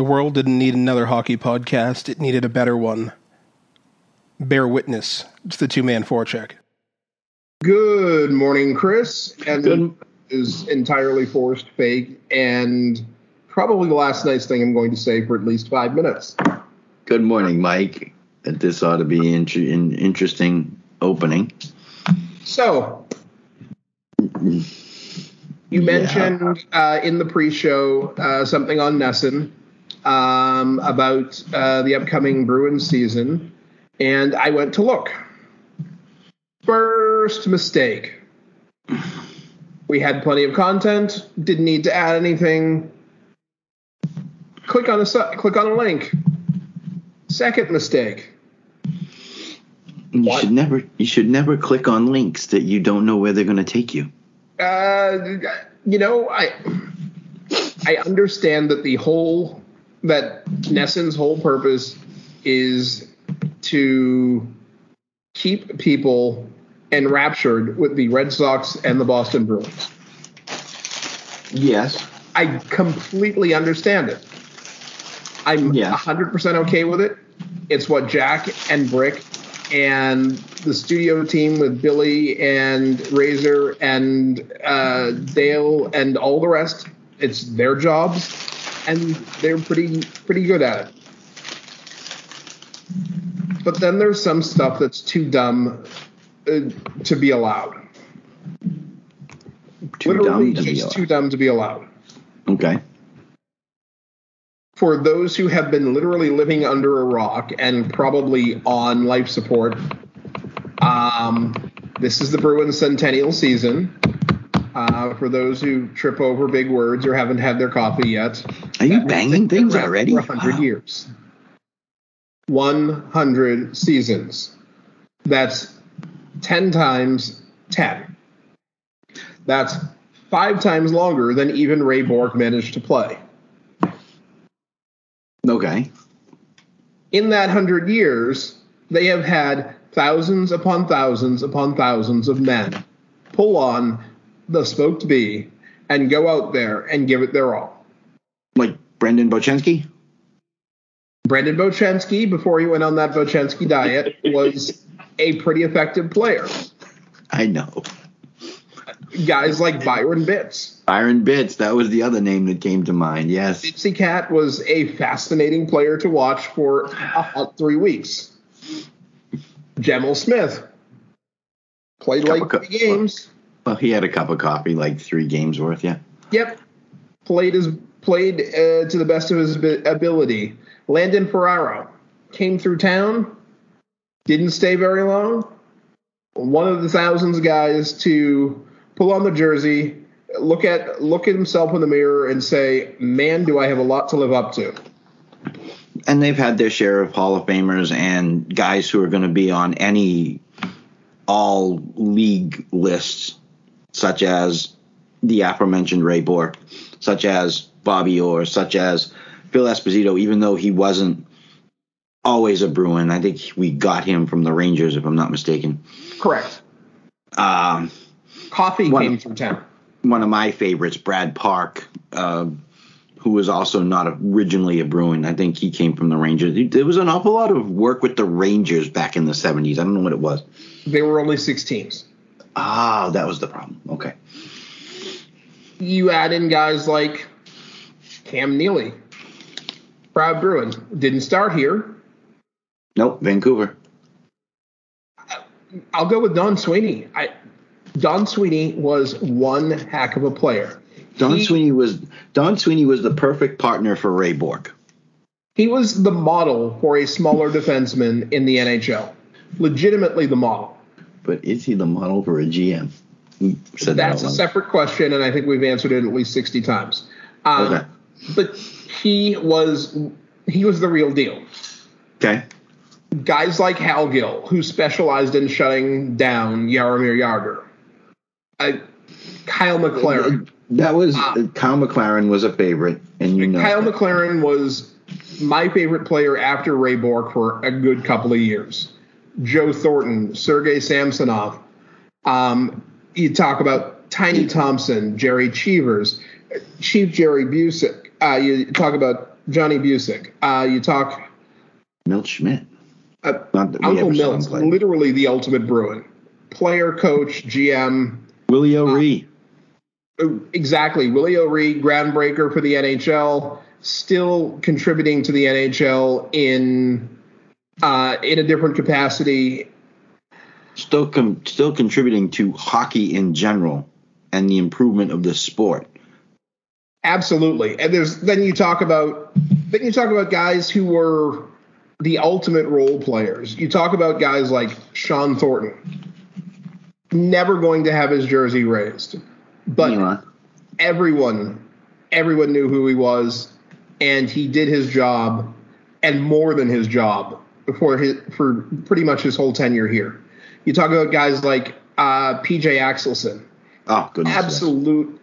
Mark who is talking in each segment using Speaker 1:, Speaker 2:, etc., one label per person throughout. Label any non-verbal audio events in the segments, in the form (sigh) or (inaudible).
Speaker 1: The world didn't need another hockey podcast, it needed a better one. Bear witness to the two man forecheck.
Speaker 2: Good morning, Chris. And
Speaker 3: Good.
Speaker 2: is entirely forced, fake, and probably the last nice thing I'm going to say for at least five minutes.
Speaker 3: Good morning, Mike. This ought to be an in, interesting opening.
Speaker 2: So, you mentioned uh, in the pre-show uh, something on NESN um, about uh, the upcoming Bruins season, and I went to look. First mistake. We had plenty of content. Didn't need to add anything. Click on a su- click on a link. Second mistake.
Speaker 3: You
Speaker 2: What?
Speaker 3: should never you should never click on links that you don't know where they're going to take you.
Speaker 2: Uh, you know, I I understand that the whole that NESN's whole purpose is to keep people enraptured with the Red Sox and the Boston Bruins.
Speaker 3: Yes.
Speaker 2: I completely understand it. I'm
Speaker 3: Yeah.
Speaker 2: 100% okay with it. It's what Jack and Brick and the studio team with Billy and Razor and uh, Dale and all the rest. It's their jobs, and they're pretty pretty good at it. But then there's some stuff that's too dumb uh, to be allowed.
Speaker 3: Too
Speaker 2: Literally,
Speaker 3: dumb to be allowed.
Speaker 2: too dumb to be allowed.
Speaker 3: Okay.
Speaker 2: for those who have been literally living under a rock and probably on life support, um, this is the Bruins centennial season. Uh, for those who trip over big words or haven't had their coffee yet,
Speaker 3: Are you banging things already?
Speaker 2: For 100
Speaker 3: Wow.
Speaker 2: years. 100 seasons. That's 10 times 10. That's five times longer than even Ray Bourque managed to play.
Speaker 3: Okay.
Speaker 2: in that hundred years, they have had thousands upon thousands upon thousands of men pull on the smoked bee and go out there and give it their all.
Speaker 3: Like Brendan Bochenski?
Speaker 2: Brendan Bochenski, before he went on that Bochenski diet, was a pretty effective player.
Speaker 3: I know.
Speaker 2: Guys like Byron Bitz.
Speaker 3: Byron Bitz, that was the other name that came to mind. Yes.
Speaker 2: Dipsy Cat was a fascinating player to watch for a hot three weeks. Gemel Smith played like three games.
Speaker 3: Well, he had a cup of coffee, like three games worth, yeah.
Speaker 2: Yep. Played his played uh, to the best of his ability. Landon Ferraro came through town, didn't stay very long. One of the thousands of guys to pull on the jersey, look at look at himself in the mirror and say, "Man, do I have a lot to live up to."
Speaker 3: and they've had their share of Hall of Famers and guys who are going to be on any all league lists, such as the aforementioned Ray Bourque, such as Bobby Orr, such as Phil Esposito, even though he wasn't always a Bruin. I think we got him from the Rangers, if I'm not mistaken.
Speaker 2: Correct.
Speaker 3: Um,
Speaker 2: Coffee came from town.
Speaker 3: one of my favorites, Brad Park, uh, who was also not originally a Bruin. I think he came from the Rangers. There was an awful lot of work with the Rangers back in the 70s. I don't know what it was.
Speaker 2: There were only six teams.
Speaker 3: Ah, that was the problem. Okay.
Speaker 2: You add in guys like Cam Neely, Brad Bruin, didn't start here.
Speaker 3: Nope, Vancouver.
Speaker 2: I'll go with Don Sweeney. I, Don Sweeney was one heck of a player.
Speaker 3: Don
Speaker 2: He-
Speaker 3: Sweeney was Don Sweeney was the perfect partner for Ray Bourque.
Speaker 2: He was the model for a smaller defenseman in the NHL. Legitimately the model.
Speaker 3: But is he the model for a GM? Said
Speaker 2: That's
Speaker 3: that
Speaker 2: a separate question, and I think we've answered it at least sixty times. Um,
Speaker 3: Okay.
Speaker 2: But he was he was the real deal.
Speaker 3: Okay.
Speaker 2: Guys like Hal Gill, who specialized in shutting down Jaromir Jagr. I, Kyle McLaren.
Speaker 3: That was
Speaker 2: Ah.
Speaker 3: Kyle McLaren was a favorite, and you know
Speaker 2: Kyle
Speaker 3: that.
Speaker 2: McLaren was my favorite player after Ray Bourque for a good couple of years. Joe Thornton, Sergei Samsonov. Um, you talk about Tiny Thompson, Jerry Cheevers, Chief Jerry Bucyk. Uh, you talk about Johnny Bucyk. Uh, you talk
Speaker 3: Milt Schmidt.
Speaker 2: uh,
Speaker 3: Not that we
Speaker 2: Uncle
Speaker 3: ever saw him
Speaker 2: Mills,
Speaker 3: play.
Speaker 2: literally the ultimate Bruin. Player, coach, GM.
Speaker 3: Willie O'Ree.
Speaker 2: Exactly. Willie O'Ree, groundbreaker for the NHL, still contributing to the NHL in uh, in a different capacity.
Speaker 3: still com- still contributing to hockey in general and the improvement of the sport.
Speaker 2: Absolutely. And there's then you talk about then you talk about guys who were the ultimate role players. You talk about guys like Shawn Thornton. Never going to have his jersey raised. But
Speaker 3: Elon.
Speaker 2: everyone everyone knew who he was and he did his job and more than his job for his for pretty much his whole tenure here. You talk about guys like uh, PJ Axelsson,
Speaker 3: Oh goodness. yes.
Speaker 2: absolute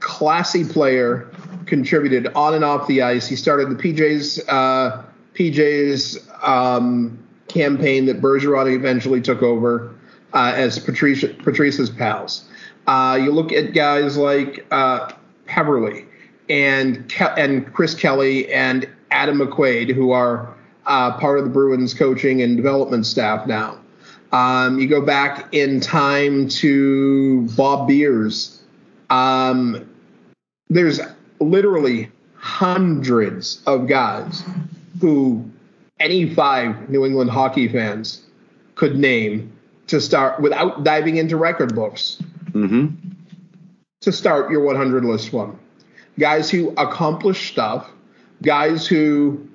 Speaker 2: classy player, contributed on and off the ice. He started the PJ's uh, PJ's um, campaign that Bergeron eventually took over uh, as Patricia, Patrice's pals. Uh, you look at guys like uh, Peverley and Ke- and Chris Kelly and Adam McQuaid, who are uh, part of the Bruins coaching and development staff now. Um, you go back in time to Bob Beers. Um, there's literally hundreds of guys who any five New England hockey fans could name to start without diving into record books
Speaker 3: Mhm.
Speaker 2: to start your 100 list one. Guys who accomplish stuff, guys who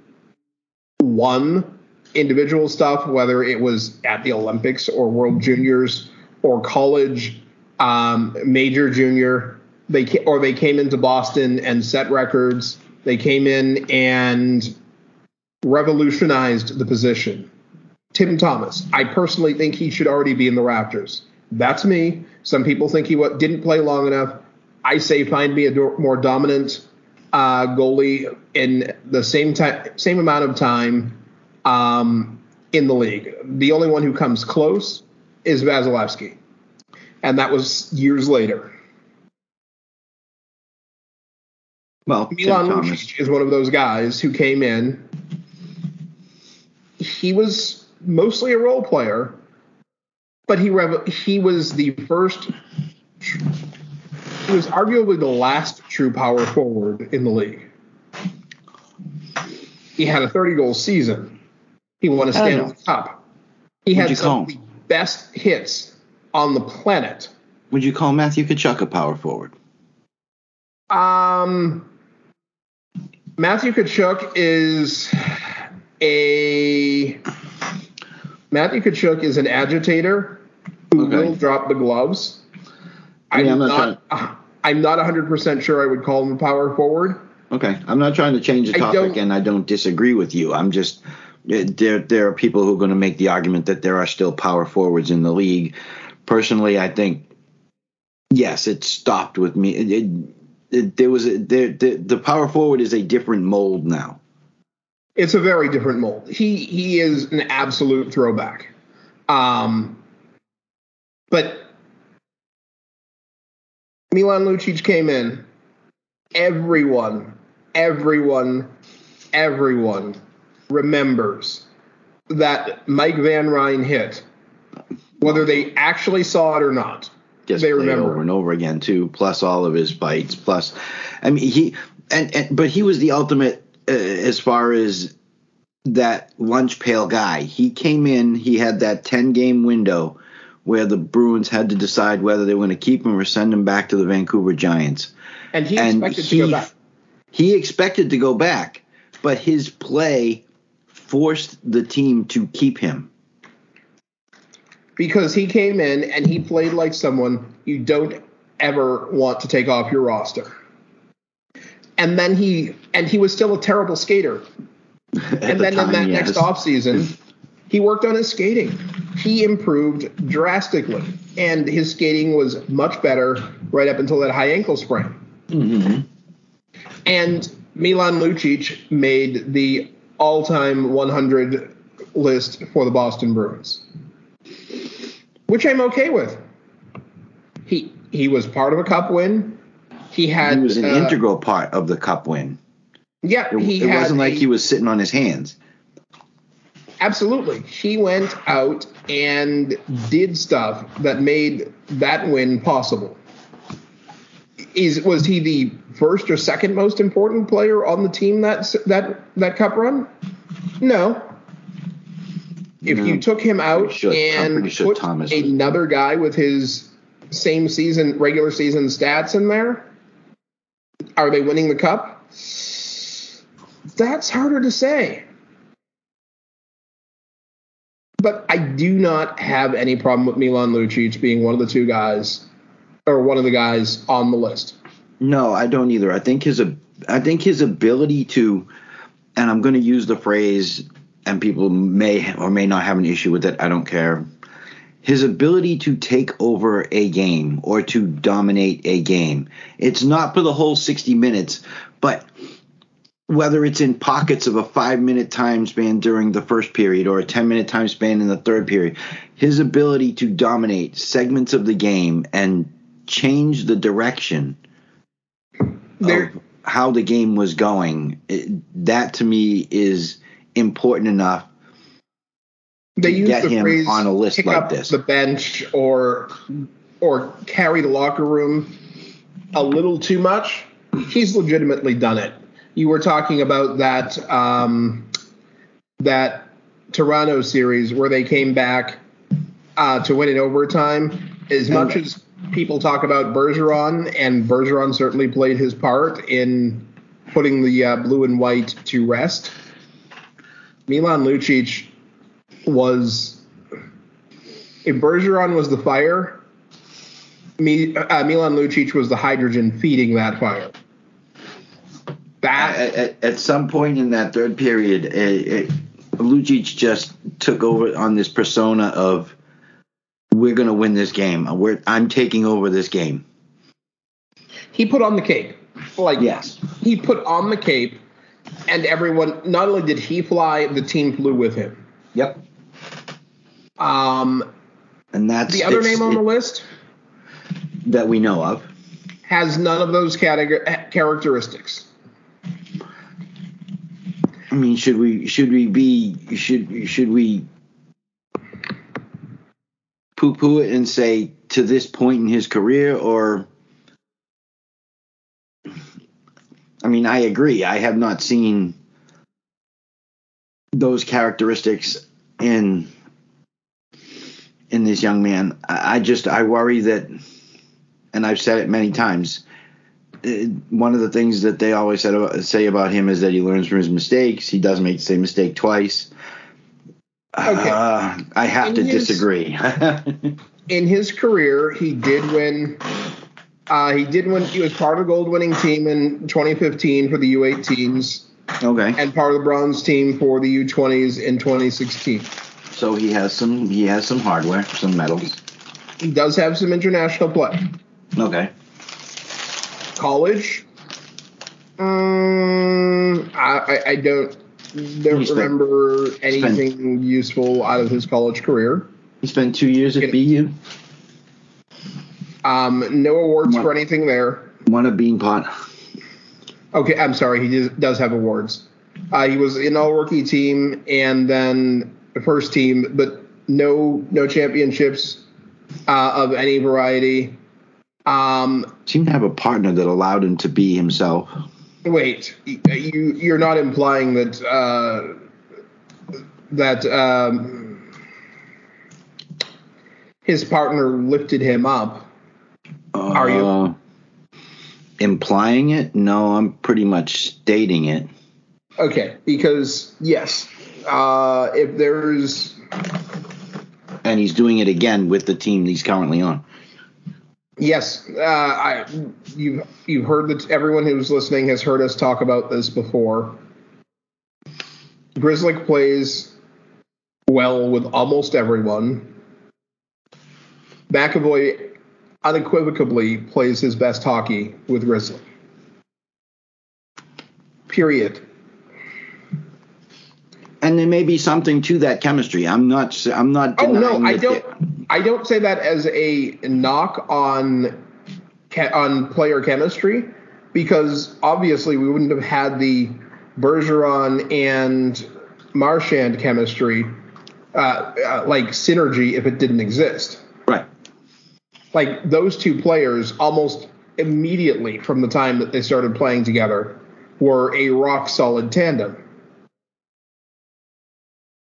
Speaker 2: won individual stuff, whether it was at the Olympics or World Juniors or college, um, major junior. They or they came into Boston and set records. They came in and revolutionized the position. Tim Thomas, I personally think he should already be in the Raptors. That's me. Some people think he didn't play long enough. I say find me a more dominant uh, goalie in the same time, same amount of time um, in the league. The only one who comes close is Vasilevskiy, and that was years later.
Speaker 3: Well,
Speaker 2: Milan Lucic is one of those guys who came in. He was mostly a role player, but he rev- he was the first. He was arguably the last true power forward in the league. He had a 30 goal season. He won a Stanley. Cup. He
Speaker 3: What'd
Speaker 2: had some of the best hits on the planet.
Speaker 3: Would you call Matthew Tkachuk a power forward?
Speaker 2: Um, Matthew Tkachuk is a Matthew Tkachuk is an agitator who
Speaker 3: Okay.
Speaker 2: will drop the gloves. I'm,
Speaker 3: Yeah, I'm not
Speaker 2: not. (laughs) I'm not 100 percent sure I would call him a power forward.
Speaker 3: Okay, I'm not trying to change the topic,
Speaker 2: don't-
Speaker 3: and I don't disagree with you. I'm just eh, there. There are people who are going to make the argument that there are still power forwards in the league. Personally, I think yes, it stopped with me. It, it, it, there was a, there, the the power forward is a different mold now.
Speaker 2: It's a very different mold. He he is an absolute throwback. Um, but Milan Lucic came in. Everyone, everyone, everyone remembers that Mike Van Ryn hit, whether they actually saw it or not.
Speaker 3: Just
Speaker 2: They remember.
Speaker 3: over and over again too. Plus all of his fights. Plus, I mean he and, and but he was the ultimate uh, as far as that lunch pail guy. He came in. He had that ten game window where the Bruins had to decide whether they were going to keep him or send him back to the Vancouver Giants.
Speaker 2: And he
Speaker 3: And
Speaker 2: expected
Speaker 3: he-
Speaker 2: to go back.
Speaker 3: He expected to go back, but his play forced the team to keep him.
Speaker 2: because he came in and he played like someone you don't ever want to take off your roster. And then he and he was still a terrible skater. (laughs)
Speaker 3: At
Speaker 2: And
Speaker 3: the
Speaker 2: then in that
Speaker 3: yes.
Speaker 2: next offseason, (laughs) he worked on his skating. He improved drastically. And his skating was much better right up until that high ankle sprain.
Speaker 3: Mhm.
Speaker 2: And Milan Lucic made the all-time 100 list for the Boston Bruins, which I'm okay with. He he was part of a cup win. He had
Speaker 3: He was an
Speaker 2: uh,
Speaker 3: integral part of the Cup win.
Speaker 2: Yeah,
Speaker 3: It, it wasn't like he was sitting on his hands.
Speaker 2: Absolutely. He went out and did stuff that made that win possible. Is was he the first or second most important player on the team that that that cup run? No. If
Speaker 3: No.
Speaker 2: you took him out
Speaker 3: sure-
Speaker 2: and
Speaker 3: sure
Speaker 2: put
Speaker 3: Thomas-
Speaker 2: another guy with his same season regular season stats in there, are they winning the cup? That's harder to say. But I do not have any problem with Milan Lucic being one of the two guys, or one of the guys on the list.
Speaker 3: No, I don't either. I think his I think his ability to, and I'm going to use the phrase, and people may or may not have an issue with it. I don't care. His ability to take over a game or to dominate a game. It's not for the whole 60 minutes, but whether it's in pockets of a five minute time span during the first period or a 10 minute time span in the third period, his ability to dominate segments of the game and change the direction
Speaker 2: There,
Speaker 3: of how the game was going, it, that to me is important enough.
Speaker 2: they
Speaker 3: to
Speaker 2: use
Speaker 3: get
Speaker 2: the
Speaker 3: him
Speaker 2: phrase
Speaker 3: on a list
Speaker 2: pick
Speaker 3: like
Speaker 2: up
Speaker 3: this.
Speaker 2: the bench or or carry the locker room a little too much. He's legitimately done it. You were talking about that um, that Toronto series where they came back uh, to win in overtime. As much as people talk about Bergeron, and Bergeron certainly played his part in putting the uh, blue and white to rest. Milan Lucic was if Bergeron was the fire, uh, Milan Lucic was the hydrogen feeding that fire. That
Speaker 3: At, at, at some point in that third period, it, it, Lucic just took over on this persona of we're going to win this game. We're, I'm taking over this game.
Speaker 2: he put on the cape. Like
Speaker 3: Yes.
Speaker 2: he put on the cape, and everyone. Not only did he fly, the team flew with him.
Speaker 3: Yep.
Speaker 2: Um,
Speaker 3: And that's
Speaker 2: the other name on the list
Speaker 3: that we know of.
Speaker 2: has none of those categor- eh, characteristics.
Speaker 3: I mean, should we should we be should should we poo poo it and say to this point in his career or I mean, I agree. I have not seen those characteristics in in this young man. I, I just I worry that and I've said it many times uh, one of the things that they always said about, say about him is that he learns from his mistakes. He doesn't make the same mistake twice.
Speaker 2: Okay.
Speaker 3: Uh, I have
Speaker 2: In
Speaker 3: to
Speaker 2: his-
Speaker 3: disagree. (laughs)
Speaker 2: in his career, he did win. Uh, he did win. He was part of the gold winning team in 2015 for the U18s,
Speaker 3: okay,
Speaker 2: and part of the bronze team for the U20s in 2016.
Speaker 3: so he has some he has some hardware, some medals.
Speaker 2: He does have some international play.
Speaker 3: Okay,
Speaker 2: College, um, I, I, don't don't
Speaker 3: spent-
Speaker 2: remember anything useful out of his college career.
Speaker 3: he spent two years at BU.
Speaker 2: Um, no awards
Speaker 3: What?
Speaker 2: for anything there.
Speaker 3: Won a bean pot.
Speaker 2: Okay, I'm sorry. He does, have awards. Uh, he was in all rookie team and then the first team, but no no championships uh, of any variety. Um,
Speaker 3: Seemed to have a partner that allowed him to be himself.
Speaker 2: wait, you you're not implying that uh, that um, his partner lifted him up? Are you?
Speaker 3: Uh, implying it? No, I'm pretty much stating it.
Speaker 2: Okay, because yes, uh, if there's
Speaker 3: And he's doing it again with the team he's currently on.
Speaker 2: Yes, uh, I you've you've heard that everyone who's listening has heard us talk about this before. Grizzly plays well with almost everyone. McAvoy unequivocally plays his best hockey with Grizzly. Period.
Speaker 3: and there may be something to that chemistry. I'm not. I'm not.
Speaker 2: Oh no, I don't. I don't say that as a knock on on player chemistry, because obviously we wouldn't have had the Bergeron and Marchand chemistry, uh, uh, like synergy, if it didn't exist.
Speaker 3: Right.
Speaker 2: Like those two players, almost immediately from the time that they started playing together, were a rock solid tandem.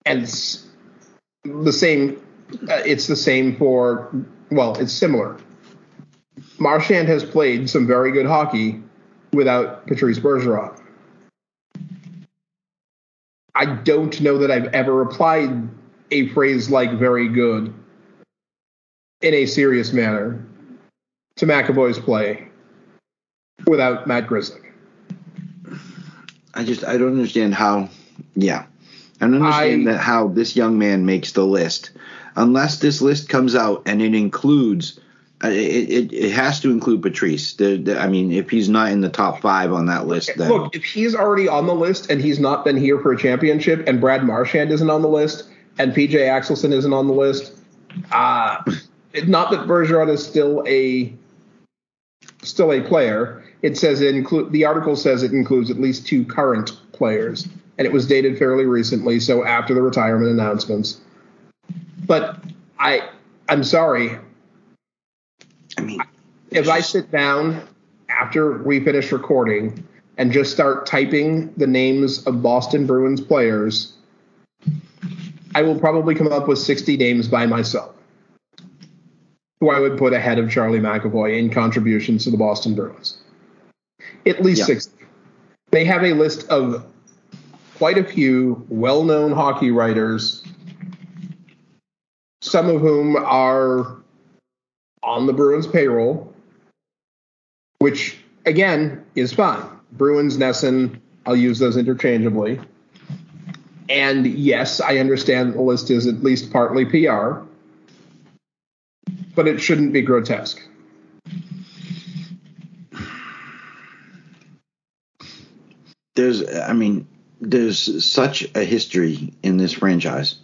Speaker 2: And the same. Uh, it's the same for well, it's similar. Marchand has played some very good hockey without Patrice Bergeron. I don't know that I've ever applied a phrase like very good in a serious manner to McAvoy's play without Matt Grizzly.
Speaker 3: I just I don't understand how. Yeah, I don't understand
Speaker 2: I-
Speaker 3: that how this young man makes the list, unless this list comes out and it includes. uh, It, it, it has to include Patrice. The, the, I mean, if he's not in the top five on that list, then
Speaker 2: Look, if he's already on the list and he's not been here for a championship, and Brad Marchand isn't on the list, and PJ Axelsson isn't on the list, uh, not that Bergeron is still a still a player. It says it include the article says it includes at least two current players, and it was dated fairly recently, so after the retirement announcements. But I, I'm sorry,
Speaker 3: I mean,
Speaker 2: if I sit down after we finish recording and just start typing the names of Boston Bruins players, I will probably come up with 60 names by myself who I would put ahead of Charlie McAvoy in contributions to the Boston Bruins. At least
Speaker 3: Yeah.
Speaker 2: 60. They have a list of quite a few well known hockey writers, some of whom are on the Bruins payroll, which again is fine. Bruins, NESN, I'll use those interchangeably. And yes, I understand the list is at least partly PR, but it shouldn't be grotesque.
Speaker 3: there's I mean, there's such a history in this franchise.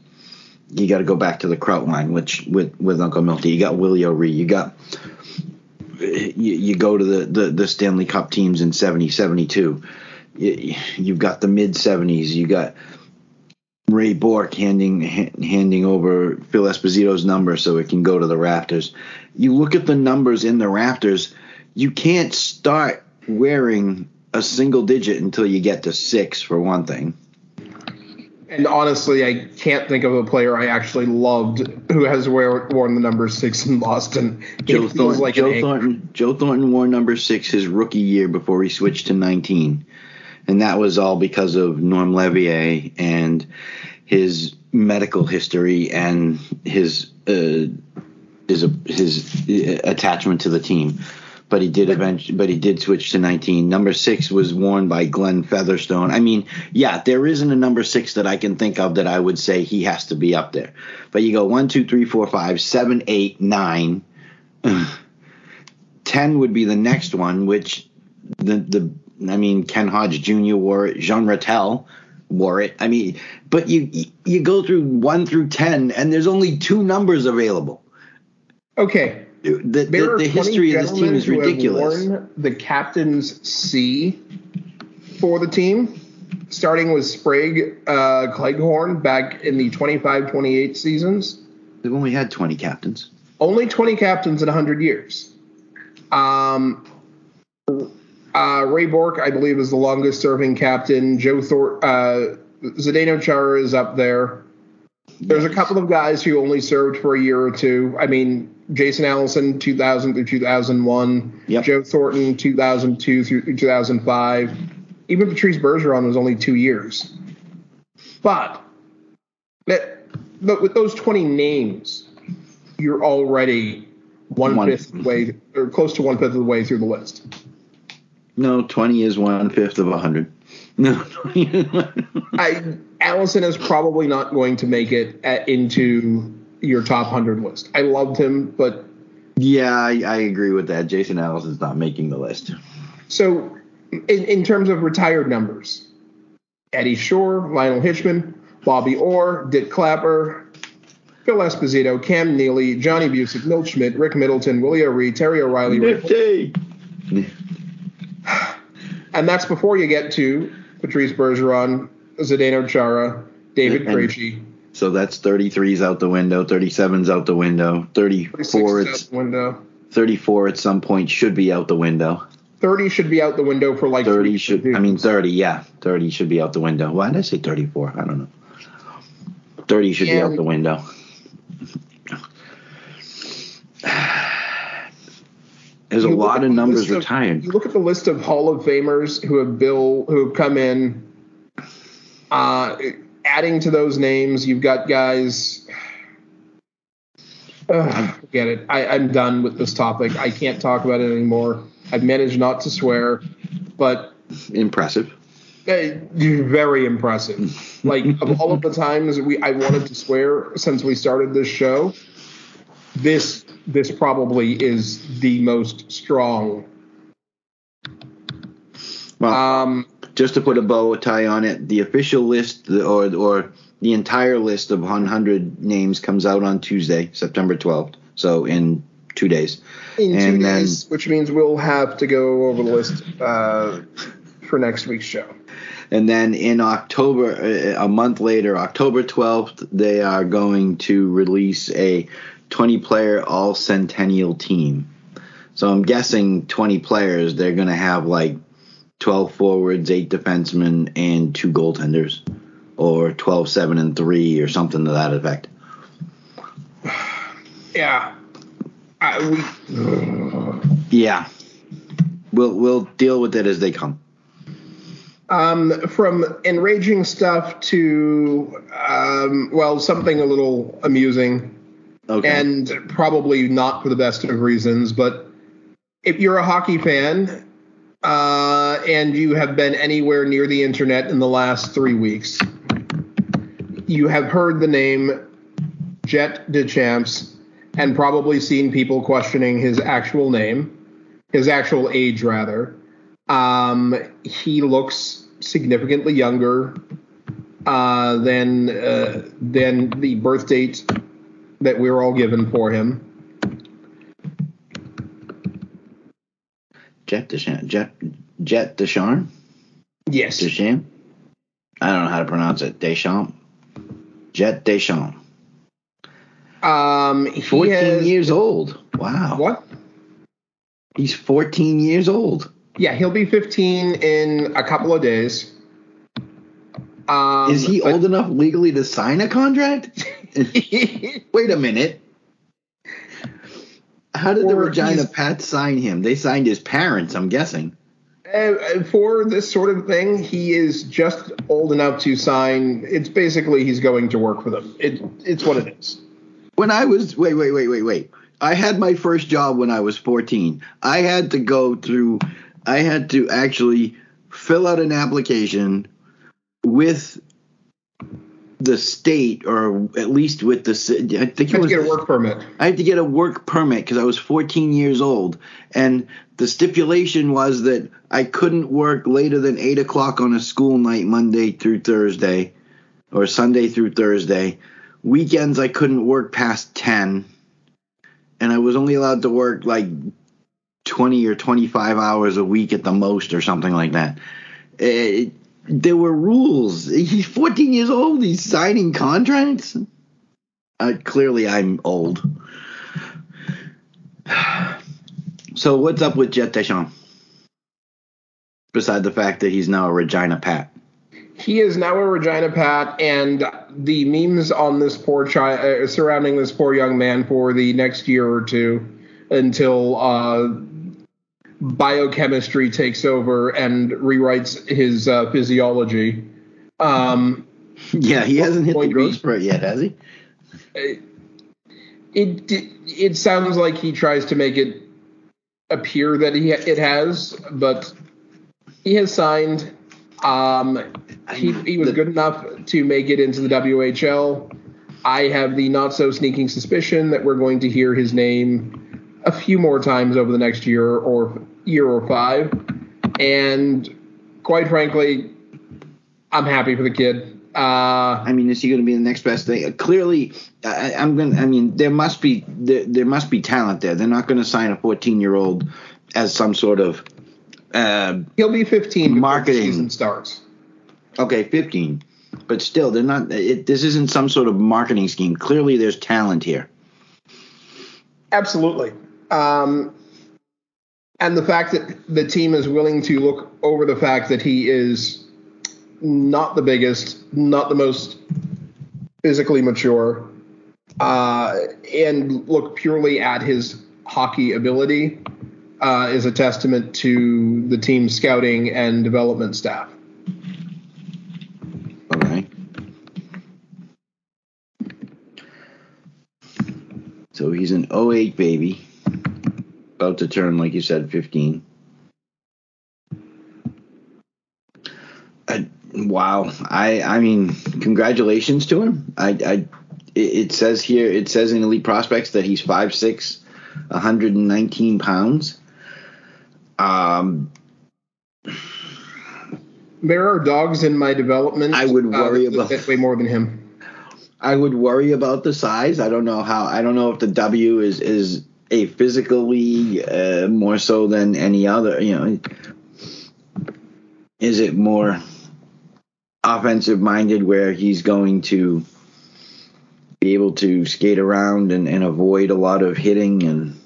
Speaker 3: You got to go back to the Kraut line, which with with Uncle Milty, you got Willie O'Ree, you got you, you go to the, the, the Stanley Cup teams in 70, 72. You, you've got the mid 70s. You got Ray Bourque handing ha- handing over Phil Esposito's number so it can go to the Raptors. You look at the numbers in the Raptors, you can't start wearing a single digit until you get to six for one thing.
Speaker 2: And honestly, I can't think of a player I actually loved who has wear, worn the number six in Boston.
Speaker 3: Joe, Thornton,
Speaker 2: like
Speaker 3: Joe. Thornton. Joe Thornton wore number six his rookie year before he switched to 19, and that was all because of Norm Leveille and his medical history and his uh, his his attachment to the team. But he did eventually. But he did switch to 19. Number six was worn by Glenn Featherstone. I mean, yeah, there isn't a number six that I can think of that I would say he has to be up there. But you go one, two, three, four, five, seven, eight, nine. (sighs) 10 would be the next one, which the the I mean Ken Hodge Jr. wore it, Jean Ratelle wore it. I mean, but you you go through 1 through 10 and there's only two numbers available.
Speaker 2: Okay,
Speaker 3: The, the, the history of this team is ridiculous.
Speaker 2: the captain's C for the team, starting with Sprague uh, Cleghorn back in the 25-28 seasons.
Speaker 3: They've only had 20 captains.
Speaker 2: Only 20 captains in 100 years. Um, uh, Ray Bourque, I believe, is the longest serving captain. Joe Thor, uh, Zdeno Chara is up there. There's a couple of guys who only served for a year or two. I mean, Jason Allison, 2000 through 2001.
Speaker 3: Yep.
Speaker 2: Joe Thornton, 2002 through 2005. Even Patrice Bergeron was only two years. But that, with those 20 names, you're already one
Speaker 3: One.
Speaker 2: fifth of the way, or close to one fifth of the way through the list.
Speaker 3: No, 20 is one fifth of 100. No. (laughs)
Speaker 2: I Allison is probably not going to make it at, into your top hundred list. I loved him, but
Speaker 3: yeah, I, I agree with that. Jason Allison's not making the list.
Speaker 2: so in, in terms of retired numbers, Eddie Shore, Lionel Hitchman, Bobby Orr, Dit Clapper, Phil Esposito, Cam Neely, Johnny Bucyk, Milt Schmidt, Rick Middleton, Willie O'Ree, Terry O'Reilly,
Speaker 3: Nifty. (sighs)
Speaker 2: and that's before you get to Patrice Bergeron, Zdeno Chara, David
Speaker 3: And-
Speaker 2: Krejci.
Speaker 3: So that's 33's out the window, 37's out the window, 34 it's
Speaker 2: out the window.
Speaker 3: 34 at some point should be out the window.
Speaker 2: 30 should be out the window for like
Speaker 3: 30 should. I mean 30, yeah. 30 should be out the window. Why did I say 34? I don't know. 30 should be out the window. There's a lot of numbers
Speaker 2: of-
Speaker 3: retired.
Speaker 2: you look at the list of Hall of Famers who have bill who have come in. Uh, adding to those names, you've got guys. Ugh, forget it. I, I'm done with this topic. I can't talk about it anymore. I've managed not to swear, but
Speaker 3: Impressive.
Speaker 2: uh, very impressive. Like of all of the times we I wanted to swear since we started this show, this this probably is the most strong.
Speaker 3: Well,
Speaker 2: Um,
Speaker 3: just to put a bow tie on it, the official list or or the entire list of 100 names comes out on Tuesday, September 12th. So in two days.
Speaker 2: in two
Speaker 3: then-
Speaker 2: days, which means we'll have to go over the list uh, for next week's show.
Speaker 3: And then in October, uh, a month later, October 12th, they are going to release a 20 player all centennial team. So I'm guessing 20 players, they're going to have like 12 forwards, 8 defensemen, and 2 goaltenders. Or 12, 7, and 3, or something to that effect.
Speaker 2: Yeah, I, we
Speaker 3: Yeah. We'll, we'll deal with it as they come.
Speaker 2: Um, from enraging stuff to, um, well, something a little amusing
Speaker 3: Okay.
Speaker 2: and probably not for the best of reasons, but if you're a hockey fan uh, and you have been anywhere near the internet in the last three weeks, you have heard the name Jett Deschamps and probably seen people questioning his actual name, his actual age, rather. Um, he looks significantly younger uh, than uh, than the birth date that we were all given for him.
Speaker 3: Jett Deschamps. Jett, Jett Deschamps?
Speaker 2: Yes.
Speaker 3: Deschamps? I don't know how to pronounce it. Deschamps? Jett Deschamps.
Speaker 2: Um, he
Speaker 3: 14
Speaker 2: has,
Speaker 3: years old. Wow.
Speaker 2: What?
Speaker 3: He's 14 years old.
Speaker 2: Yeah, he'll be 15 in a couple of days. Um,
Speaker 3: Is he
Speaker 2: but-
Speaker 3: old enough legally to sign a contract? (laughs) Wait a minute. How did the Regina Pats sign him? They signed his parents, I'm guessing.
Speaker 2: Uh, for this sort of thing, he is just old enough to sign. It's basically he's going to work for them. It, it's what it is.
Speaker 3: When I was wait, wait, wait, wait, wait. I had my first job when I was 14. I had to go through I had to actually fill out an application with the state or at least with the ci- I think
Speaker 2: You
Speaker 3: it
Speaker 2: have to
Speaker 3: was
Speaker 2: get a work permit.
Speaker 3: I had to get a work permit because I was 14 years old, and the stipulation was that I couldn't work later than eight o'clock on a school night, Monday through Thursday, or Sunday through Thursday. Weekends I couldn't work past 10, and I was only allowed to work like 20 or 25 hours a week at the most, or something like that. It, there were rules. He's 14 years old. He's signing contracts. Uh, clearly, I'm old. So what's up with Jett Deschamps? Beside the fact that he's now a Regina Pat.
Speaker 2: He is now a Regina Pat, and the memes on this poor child uh, surrounding this poor young man for the next year or two until uh, biochemistry takes over and rewrites his uh, physiology. Um,
Speaker 3: Yeah, he hasn't hit the growth spurt yet, has he?
Speaker 2: it it sounds like he tries to make it appear that he it has, but he has signed. Um, he he was good enough to make it into the WHL. I have the not so sneaking suspicion that we're going to hear his name a few more times over the next year or year or five, and quite frankly, I'm happy for the kid. Uh,
Speaker 3: I mean, is he going to be the next best thing? Uh, clearly, I, I'm going. I mean, there must be there, there must be talent there. They're not going to sign a 14 year old as some sort of. Uh,
Speaker 2: he'll be 15 before the
Speaker 3: Marketing.
Speaker 2: season starts.
Speaker 3: Okay, 15. But still, they're not. It, this isn't some sort of marketing scheme. Clearly, there's talent here.
Speaker 2: Absolutely. Um, and the fact that the team is willing to look over the fact that he is not the biggest, not the most physically mature, uh, and look purely at his hockey ability uh, is a testament to the team's scouting and development staff.
Speaker 3: So he's an 08 baby, about to turn, like you said, 15. I, wow. I I mean, congratulations to him. I I it, says here it says in Elite Prospects that he's 5'6", 119 pounds. Um,
Speaker 2: There are dogs in my development.
Speaker 3: I would worry
Speaker 2: that
Speaker 3: about-
Speaker 2: way more than him.
Speaker 3: I would worry about the size. I don't know how. I don't know if the W is is a physically uh, more so than any other. You know, is it more offensive minded where he's going to be able to skate around and, and avoid a lot of hitting and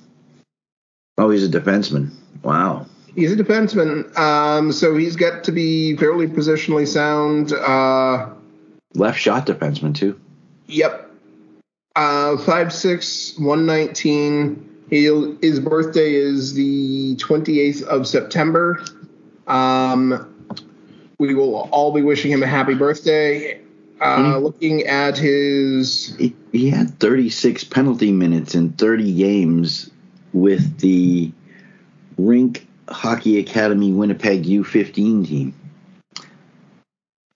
Speaker 3: oh he's a defenseman. Wow.
Speaker 2: He's a defenseman, um, so he's got to be fairly positionally sound. Uh,
Speaker 3: Left shot defenseman too.
Speaker 2: Yep. Uh, 5'6", 119. He, his birthday is the 28th of September. Um, we will all be wishing him a happy birthday. Uh, looking at his
Speaker 3: he, he had 36 penalty minutes in 30 games with the Rink Hockey Academy Winnipeg U15 team.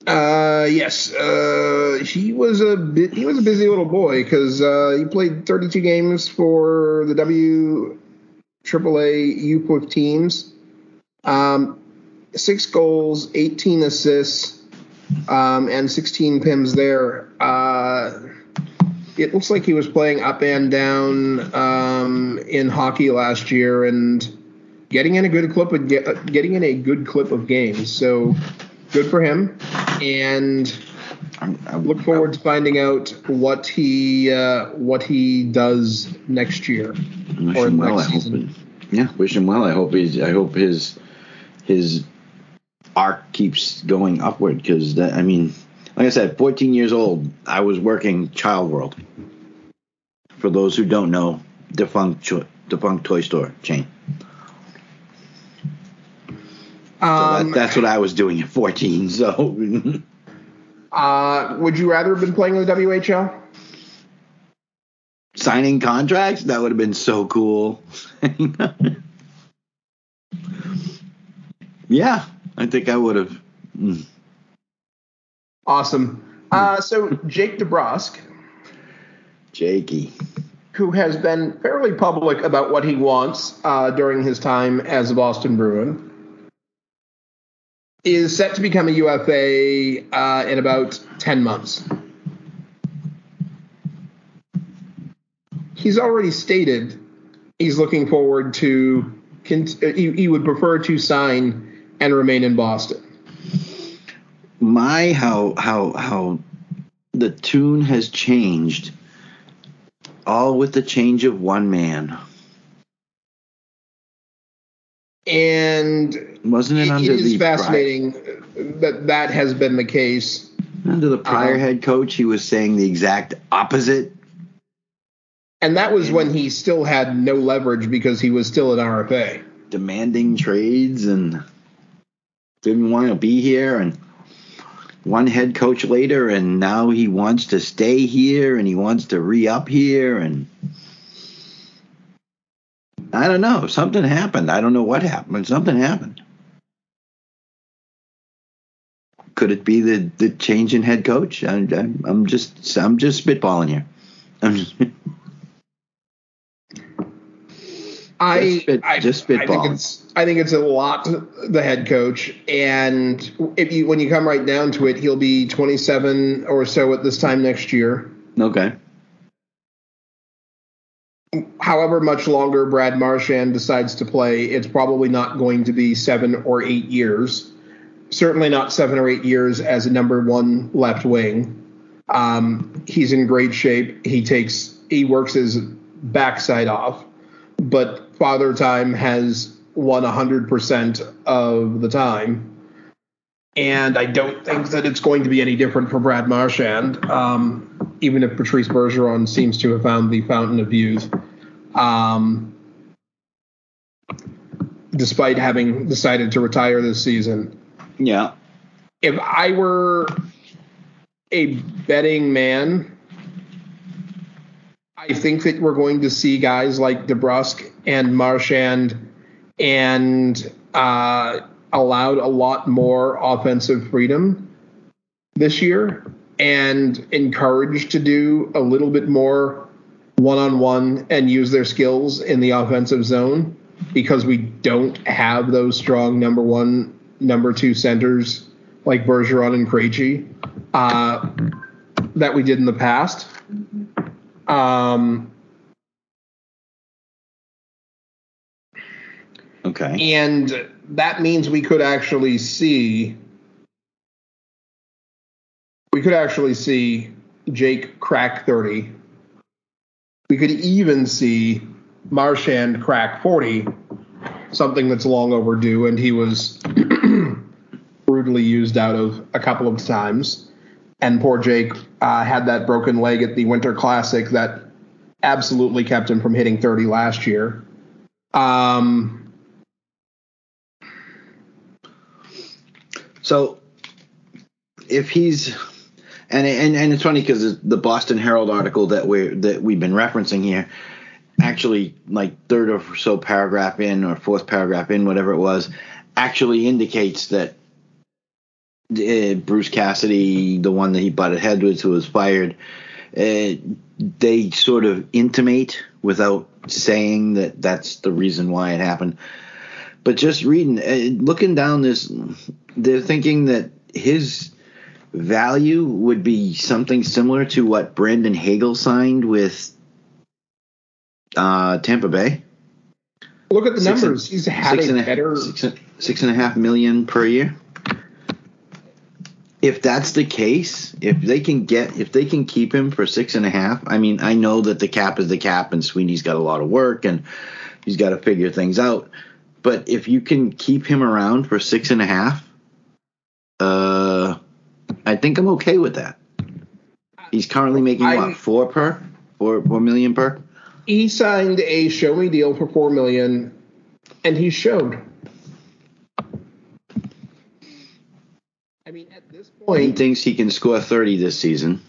Speaker 2: Uh, yes, uh, he was a bit, he was a busy little boy because uh, he played 32 games for the W AAA U teams. Um, six goals, 18 assists, um, and 16 pims there. Uh, it looks like he was playing up and down um, in hockey last year and getting in a good clip of ge- getting in a good clip of games. So good for him, and
Speaker 3: I'm,
Speaker 2: look forward to finding out what he uh, what he does next year.
Speaker 3: Wish
Speaker 2: or
Speaker 3: him well. I
Speaker 2: next
Speaker 3: hope
Speaker 2: season.
Speaker 3: it, yeah, wish him well. I hope he's. I hope his his arc keeps going upward because. I mean, like I said, 14 years old. I was working Child World. For those who don't know, defunct cho- defunct toy store chain. So
Speaker 2: Um,
Speaker 3: that, that's what I was doing at 14. So (laughs)
Speaker 2: uh, would you rather have been playing in the WHL?
Speaker 3: signing contracts that would have been so cool. (laughs) yeah, I think I would have. Mm.
Speaker 2: Awesome. Uh, so Jake DeBrusk,
Speaker 3: Jakey.
Speaker 2: who has been fairly public about what he wants uh, during his time as a Boston Bruin, is set to become a UFA uh, in about 10 months. He's already stated he's looking forward to, he would prefer to sign and remain in Boston.
Speaker 3: My how how how the tune has changed. All with the change of one man.
Speaker 2: And
Speaker 3: Wasn't it
Speaker 2: it
Speaker 3: under
Speaker 2: is fascinating that that has been the case.
Speaker 3: under the prior
Speaker 2: Uh,
Speaker 3: head coach? He was saying the exact opposite.
Speaker 2: And that was when he still had no leverage because he was still an RFA.
Speaker 3: demanding trades and didn't want to be here and one head coach later and now he wants to stay here and he wants to re-up here and I don't know. Something happened. I don't know what happened but something happened. Could it be the the change in head coach? I, I, I'm just I'm just spitballing here. I'm just,
Speaker 2: I,
Speaker 3: Just spit-
Speaker 2: I
Speaker 3: just
Speaker 2: I think it's I think it's a lot the head coach, and if you when you come right down to it, he'll be 27 or so at this time next year.
Speaker 3: okay
Speaker 2: However much longer Brad Marchand decides to play, it's probably not going to be seven or eight years. certainly not seven or eight years as a number one left wing. Um, he's in great shape. He takes he works his backside off, but Father Time has won hundred percent of the time. And I don't think that it's going to be any different for Brad Marchand, um, even if Patrice Bergeron seems to have found the fountain of youth. Um, despite having decided to retire this season.
Speaker 3: Yeah.
Speaker 2: If I were a betting man, I think that we're going to see guys like DeBrusk and Marchand and uh, allowed a lot more offensive freedom this year and encouraged to do a little bit more one on one and use their skills in the offensive zone because we don't have those strong number one, number two centers like Bergeron and Krejci uh, that we did in the past. Um,
Speaker 3: Okay.
Speaker 2: and that means we could actually see we could actually see Jake crack 30. We could even see Marchand crack 40, something that's long overdue, and he was (clears throat) brutally used out of a couple of times. And poor Jake uh, had that broken leg at the Winter Classic that absolutely kept him from hitting 30 last year. Um,
Speaker 3: So if he's and and, and it's funny because the Boston Herald article that we that we've been referencing here actually like third or so paragraph in or fourth paragraph in whatever it was actually indicates that uh, Bruce Cassidy, the one that he butted head with, who was fired, uh, they sort of intimate without saying that that's the reason why it happened. But just reading, uh, looking down this, they're thinking that his value would be something similar to what Brandon Hagel signed with uh, Tampa Bay.
Speaker 2: look at the
Speaker 3: Six
Speaker 2: numbers.
Speaker 3: and-
Speaker 2: He's had a
Speaker 3: and a-
Speaker 2: better.
Speaker 3: six six and a half million per year. If that's the case, if they can get, if they can keep him for six and a half, I mean, I know that the cap is the cap, and Sweeney's got a lot of work, and he's got to figure things out. But if you can keep him around for six and a half, uh, I think I'm okay with that. He's currently making
Speaker 2: I-
Speaker 3: what four per, four four million per.
Speaker 2: he signed a show me deal for four million, and he showed. I mean, at this point, He
Speaker 3: thinks he can score 30 this season,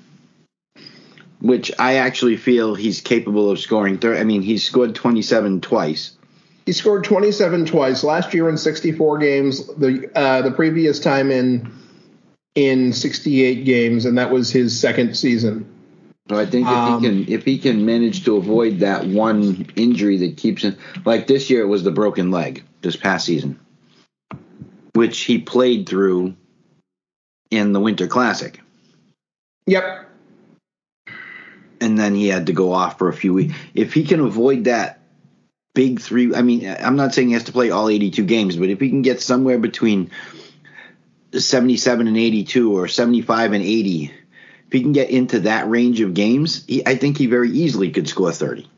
Speaker 3: which I actually feel he's capable of scoring 30. I mean, he's scored 27 twice.
Speaker 2: He scored 27 twice last year in 64 games. The uh, the previous time in in 68 games, and that was his second season.
Speaker 3: So I think if
Speaker 2: Um,
Speaker 3: he can if he can manage to avoid that one injury that keeps him like this year it was the broken leg this past season, which he played through in the Winter Classic.
Speaker 2: Yep.
Speaker 3: and then he had to go off for a few weeks. If he can avoid that big three, I mean, I'm not saying he has to play all 82 games, but if he can get somewhere between 77 and 82 or 75 and 80, if he can get into that range of games, he, I think he very easily could score 30.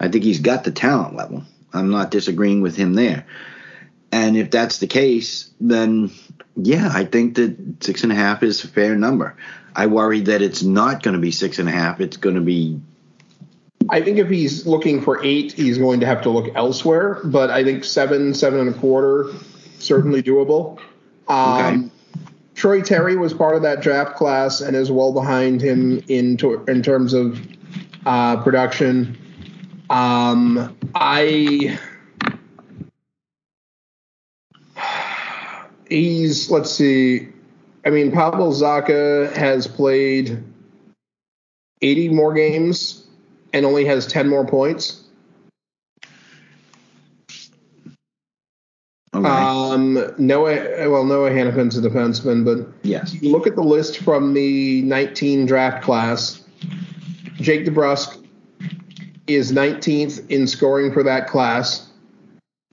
Speaker 3: I think he's got the talent level. I'm not disagreeing with him there. And if that's the case, then yeah, I think that six and a half is a fair number. I worry that it's not going to be six and a half. It's going to be
Speaker 2: I think if he's looking for eight, he's going to have to look elsewhere. But I think seven, seven and a quarter, certainly doable. Um, Troy Terry was part of that draft class and is well behind him in to, in terms of uh, production. Um, I he's let's see. I mean, Pavel Zacha has played 80 more games and only has 10 more points.
Speaker 3: okay.
Speaker 2: Um, Noah, well, Noah Hanifin's a defenseman, but
Speaker 3: yes.
Speaker 2: look at the list from the 19 draft class. Jake DeBrusk is 19th in scoring for that class.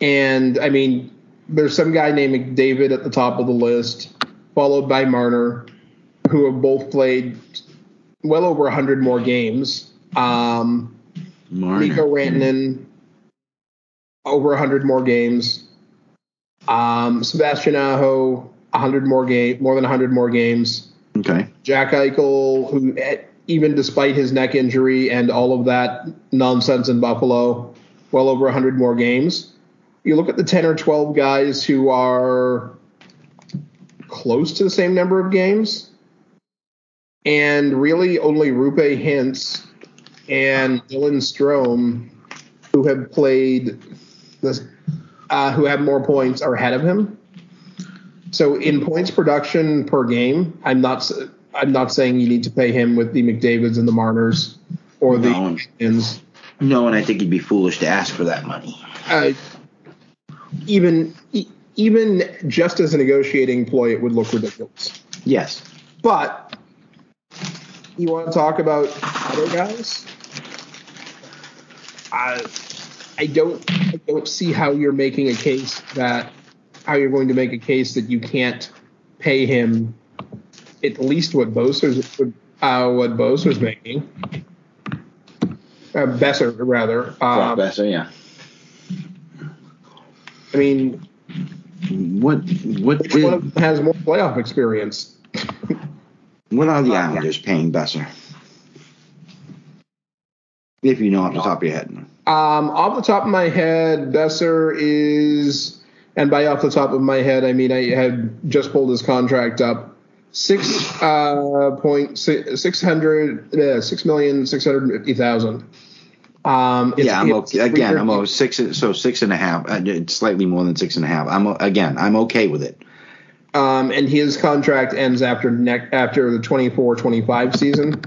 Speaker 2: And I mean, there's some guy named McDavid at the top of the list, followed by Marner, who have both played well over 100 more games. Um,
Speaker 3: Marner.
Speaker 2: Mikko Rantanen, over 100 more games. Um, Sebastian Aho, 100 more game, more than 100 more games.
Speaker 3: Okay.
Speaker 2: Jack Eichel, who eh, even despite his neck injury and all of that nonsense in Buffalo, well over 100 more games. You look at the 10 or 12 guys who are close to the same number of games, and really only Roope Hintz and Dylan Strome, who have played this, uh, who have more points, are ahead of him. So in points production per game, I'm not I'm not saying you need to pay him with the McDavids and the Marners or the
Speaker 3: No.
Speaker 2: Ins.
Speaker 3: No, and I think he'd be foolish to ask for that money.
Speaker 2: Uh, even even just as a negotiating ploy, it would look ridiculous.
Speaker 3: Yes.
Speaker 2: But you want to talk about other guys? I I don't I don't see how you're making a case that how you're going to make a case that you can't pay him at least what Bosa's uh, what Bosa's making. Uh, Boeser rather.
Speaker 3: Brock
Speaker 2: Um,
Speaker 3: Boeser, yeah.
Speaker 2: I mean,
Speaker 3: What what
Speaker 2: which one of them has more playoff experience?
Speaker 3: what are the Islanders paying Boeser? If you know off the top of your head.
Speaker 2: Um, off the top of my head, Boeser is, and by off the top of my head, I mean I had just pulled his contract up. Six uh, point six six hundred uh, six million six hundred fifty thousand. Um, it's-
Speaker 3: yeah, I'm okay. Again, I'm
Speaker 2: 350.
Speaker 3: over six, so six and a half. uh, It's slightly more than six and a half. I'm o- again, I'm okay with it.
Speaker 2: Um, and his contract ends after ne- after the 24-25 season.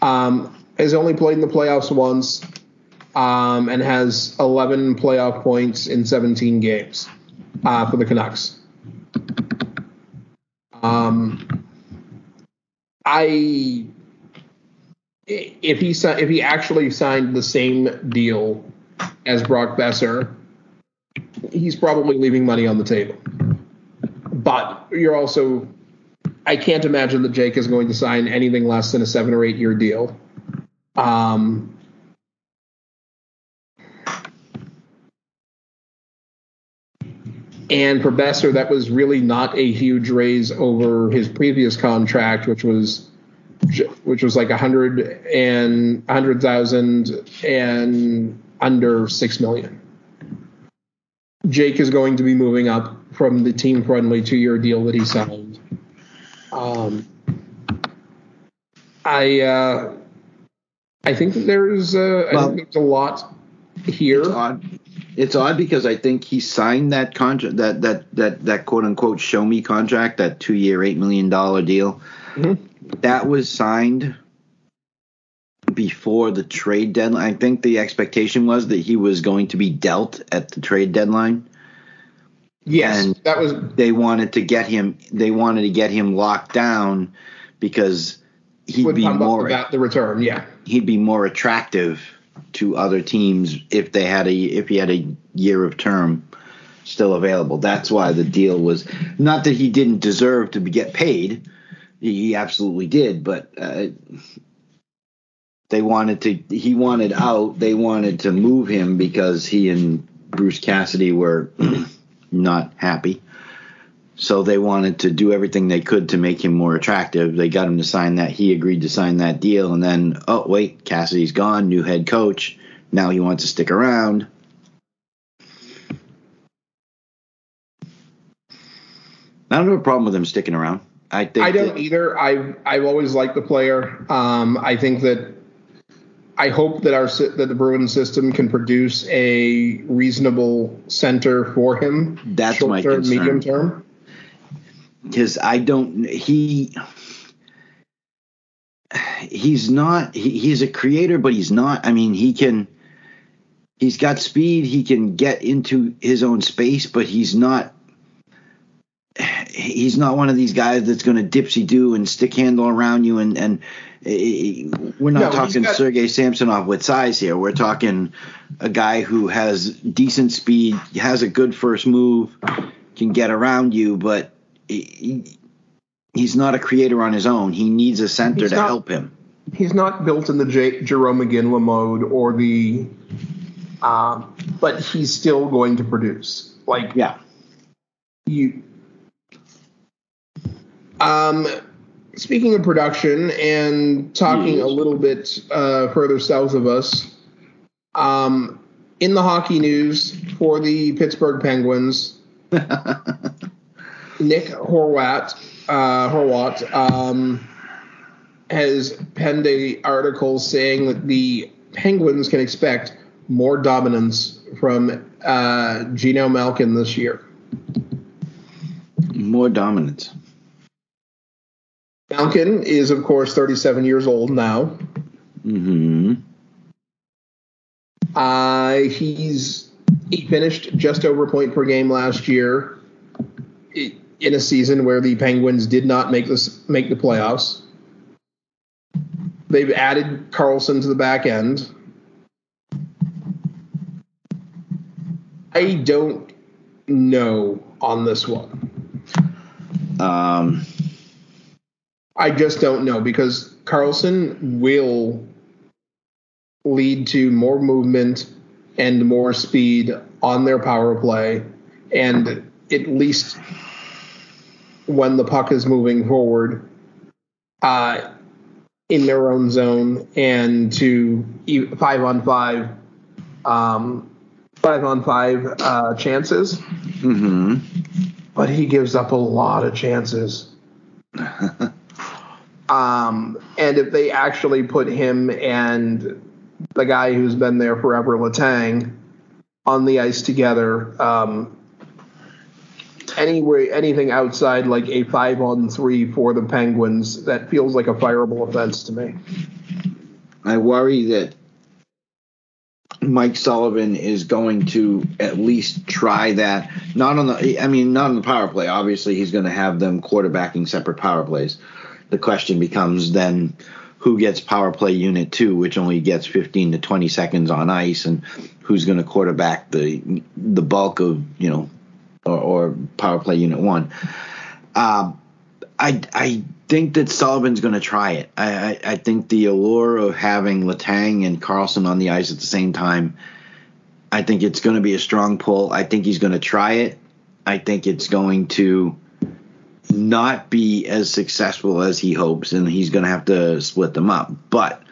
Speaker 2: Um, has only played in the playoffs once, um, and has 11 playoff points in 17 games uh, for the Canucks. Um, I if he if he actually signed the same deal as Brock Boeser, he's probably leaving money on the table. But you're also, I can't imagine that Jake is going to sign anything less than a seven or eight year deal. Um, and for Boeser, that was really not a huge raise over his previous contract, which was which was like a hundred and a hundred thousand and under six million. Jake is going to be moving up from the team friendly two year deal that he signed. Um, I uh, I think that there's uh, I think there's a lot here.
Speaker 3: It's odd. It's odd because I think he signed that contract, that that that that quote unquote show me contract, that two year, eight million dollar deal.
Speaker 2: Mhm.
Speaker 3: That was signed before the trade deadline. I think the expectation was that he was going to be dealt at the trade deadline.
Speaker 2: Yes,
Speaker 3: and-
Speaker 2: that was
Speaker 3: They wanted to get him. They wanted to get him locked down because he'd be more
Speaker 2: about the return. Yeah,
Speaker 3: he'd be more attractive to other teams if they had a if he had a year of term still available. That's why the deal was not that he didn't deserve to be, get paid. He absolutely did, but uh, they wanted to. He wanted out. They wanted to move him because he and Bruce Cassidy were (clears throat) not happy. So they wanted to do everything they could to make him more attractive. They got him to sign that. He agreed to sign that deal, and then oh wait, Cassidy's gone, new head coach. Now he wants to stick around. I don't have a problem with him sticking around. I think
Speaker 2: I don't
Speaker 3: that-
Speaker 2: either. I've I've always liked the player. Um, I think that I hope that our that the Bruins system can produce a reasonable center for him.
Speaker 3: That's my concern.
Speaker 2: medium term.
Speaker 3: Because I don't. He he's not. He, he's a creator, but he's not. I mean, he can. He's got speed. He can get into his own space, but he's not. he's not one of these guys that's going to dipsy do and stick handle around you and and uh, we're not
Speaker 2: No,
Speaker 3: talking
Speaker 2: got-
Speaker 3: Sergey Samsonov with size here. We're talking a guy who has decent speed, has a good first move, can get around you, but he, he's not a creator on his own. He needs a center
Speaker 2: He's
Speaker 3: to
Speaker 2: not-
Speaker 3: help him.
Speaker 2: he's not built in the J- Jarome Iginla mode or the, um, but he's still going to produce. Like
Speaker 3: Yeah.
Speaker 2: you. Um, speaking of production and talking a little bit uh, further south of us, um, in the hockey news for the Pittsburgh Penguins, (laughs) Nick Horwat, uh, Horwat, um, has penned a article saying that the Penguins can expect more dominance from uh, Geno Malkin this year.
Speaker 3: More dominance.
Speaker 2: Malkin is, of course, 37 years old now.
Speaker 3: Mm-hmm.
Speaker 2: Uh, he's he finished just over a point per game last year i- in a season where the Penguins did not make this make the playoffs. They've added Karlsson to the back end. I don't know on this one.
Speaker 3: Um,
Speaker 2: I just don't know because Karlsson will lead to more movement and more speed on their power play, and at least when the puck is moving forward, uh, in their own zone and to five on five, um, five on five uh, chances.
Speaker 3: hmm
Speaker 2: But he gives up a lot of chances. (laughs) Um, and if they actually put him and the guy who's been there forever, Letang, on the ice together, um, anyway, anything outside like a five on three for the Penguins, that feels like a fireable offense to me.
Speaker 3: I worry that Mike Sullivan is going to at least try that. Not on the, I mean, not on the power play. Obviously, he's going to have them quarterbacking separate power plays. The question becomes then who gets power play unit two, which only gets 15 to 20 seconds on ice, and who's going to quarterback the the bulk of you know, or, or power play unit one. Um, I I think that Sullivan's going to try it. I, I I think the allure of having Letang and Karlsson on the ice at the same time. I think it's going to be a strong pull. I think he's going to try it. I think it's going to not be as successful as he hopes, and he's going to have to split them up. But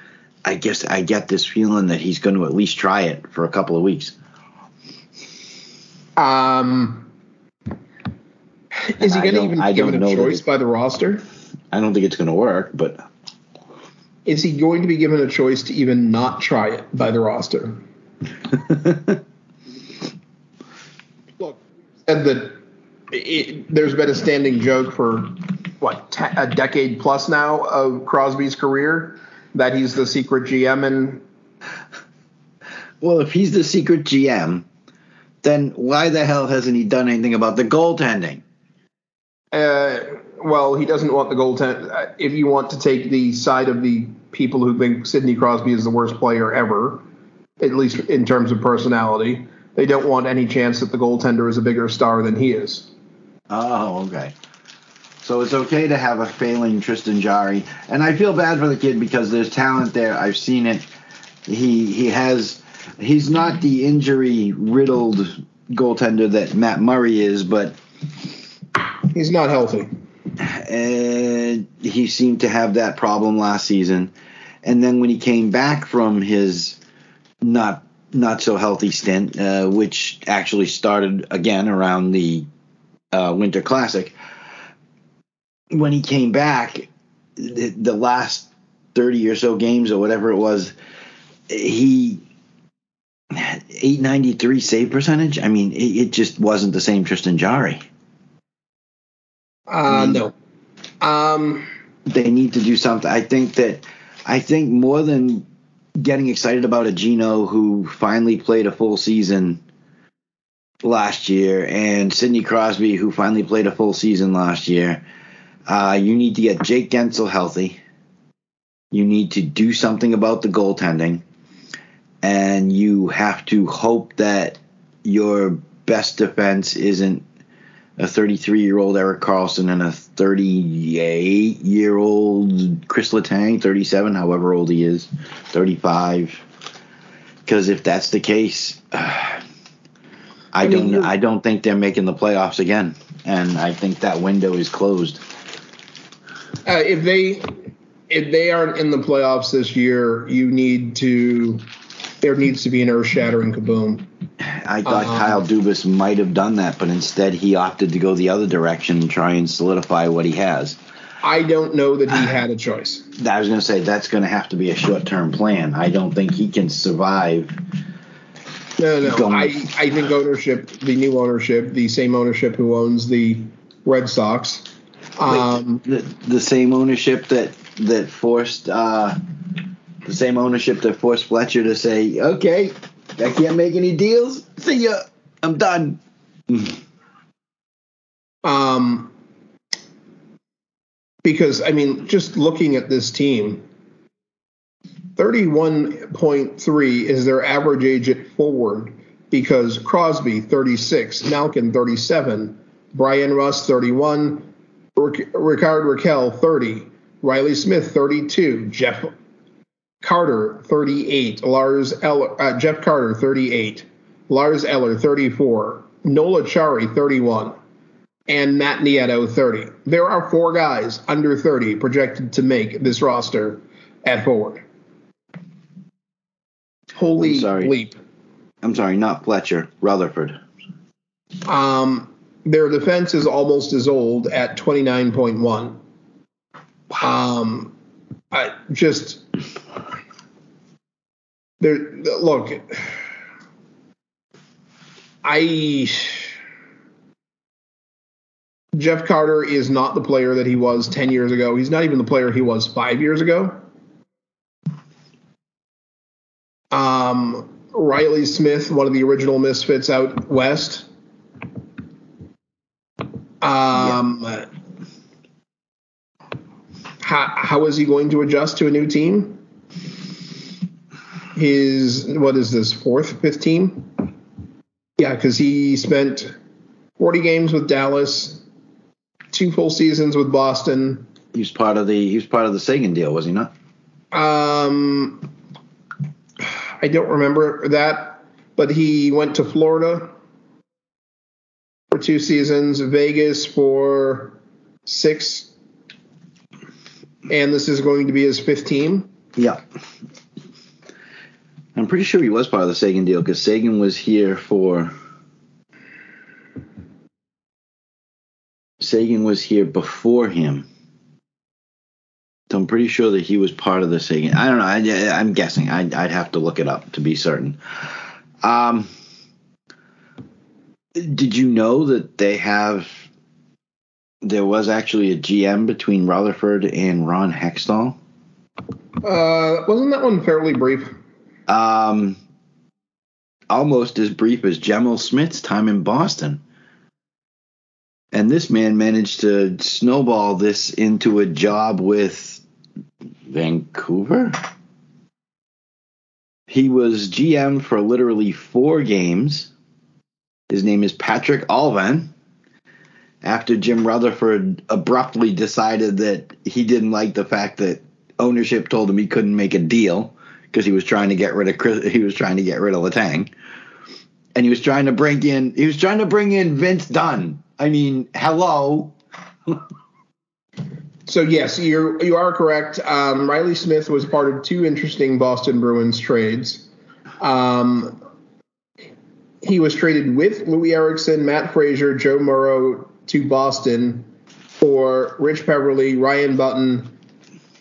Speaker 3: I guess I get this feeling that he's going to at least try it for a couple of weeks.
Speaker 2: Um, (laughs) is he going to even
Speaker 3: I
Speaker 2: be given a choice by the roster?
Speaker 3: I don't think it's going to work, but
Speaker 2: Is he going to be given a choice to even not try it by the roster? (laughs) Look, said that it, there's been a standing joke for what te- a decade plus now of Crosby's career that he's the secret GM and (laughs)
Speaker 3: well, if he's the secret GM, then why the hell hasn't he done anything about the goaltending?
Speaker 2: Uh, well, he doesn't want the goaltend. Uh, if you want to take the side of the people who think Sidney Crosby is the worst player ever, at least in terms of personality, they don't want any chance that the goaltender is a bigger star than he is.
Speaker 3: Oh, okay. So it's okay to have a failing Tristan Jarry, and I feel bad for the kid because there's talent there. I've seen it. He he has. He's not the injury riddled goaltender that Matt Murray is, but
Speaker 2: He's not healthy.
Speaker 3: uh, he seemed to have that problem last season. And then when he came back from his not not so healthy stint, uh, which actually started again around the uh, Winter Classic, when he came back, the, the last thirty or so games or whatever it was, he. 893 save percentage. I mean, it, it just wasn't the same Tristan Jarry.
Speaker 2: Uh, no. Um,
Speaker 3: they need to do something. I think that I think more than getting excited about a Geno who finally played a full season, last year, and Sidney Crosby, who finally played a full season last year. Uh, you need to get Jake Guentzel healthy. You need to do something about the goaltending. And you have to hope that your best defense isn't a 33 year old Erik Karlsson and a 38 year old Chris Letang, 37, however old he is, 35. Because if that's the case, uh, (sighs) I,
Speaker 2: I mean,
Speaker 3: don't. I don't think they're making the playoffs again, and I think that window is closed.
Speaker 2: Uh, if they if they aren't in the playoffs this year, you need to there needs to be an earth shattering kaboom.
Speaker 3: I thought
Speaker 2: Uh-huh.
Speaker 3: Kyle Dubas might have done that, but instead he opted to go the other direction and try and solidify what he has.
Speaker 2: I don't know that he had a choice.
Speaker 3: I was going to say that's going to have to be a short term plan. I don't think he can survive.
Speaker 2: No, no.
Speaker 3: Going-
Speaker 2: I, I think ownership, the new ownership, the same ownership who owns the Red Sox, um,
Speaker 3: the, the same ownership that that forced uh, the same ownership that forced Fletcher to say, "Okay, I can't make any deals. See ya. I'm done." (laughs)
Speaker 2: um, because I mean, just looking at this team, thirty-one point three is their average age at forward. Because Crosby thirty-six, Malkin thirty-seven, Bryan Rust thirty-one, Rickard Rakell thirty, Riley Smith thirty-two, Jeff Carter 38, Lars Eller, uh, Jeff Carter 38, Lars Eller 34, Noel Acciari 31, and Matt Nieto 30. There are four guys under 30 projected to make this roster at forward. Holy
Speaker 3: I'm sorry.
Speaker 2: leap.
Speaker 3: I'm sorry, not Fletcher, Rutherford.
Speaker 2: Um, their defense is almost as old at 29.1. Um, I just there. Look, I Jeff Carter is not the player that he was 10 years ago. He's not even the player he was five years ago. Um, Riley Smith, one of the original misfits out west. Um, how, how is he going to adjust to a new team? His, what is this, fourth, fifth team? Yeah, because he spent 40 games with Dallas, two full seasons with Boston.
Speaker 3: He was part of the he was part of the Seguin deal, was he not?
Speaker 2: Um, I don't remember that, but he went to Florida for two seasons, Vegas for six, and this is going to be his fifth team.
Speaker 3: Yeah. I'm pretty sure he was part of the Seguin deal because Seguin was here for. Seguin was here before him. So I'm pretty sure that he was part of the Seguin. I don't know. I, I'm guessing. I'd, I'd have to look it up to be certain. Um, did you know that they have? There was actually a GM between Rutherford and Ron Hextall.
Speaker 2: Uh, wasn't that one fairly brief?
Speaker 3: Um, almost as brief as Gemel Smith's time in Boston. And this man managed to snowball this into a job with Vancouver. He was GM for literally four games. His name is Patrik Allvin. After Jim Rutherford abruptly decided that he didn't like the fact that ownership told him he couldn't make a deal because he was trying to get rid of Chris, he was trying to get rid of Letang, and he was trying to bring in he was trying to bring in Vince Dunn. I mean, hello. (laughs)
Speaker 2: So yes, you you are correct. Um, Riley Smith was part of two interesting Boston Bruins trades. Um, he was traded with Loui Eriksson, Matt Fraser, Joe Morrow to Boston for Rich Peverley, Ryan Button,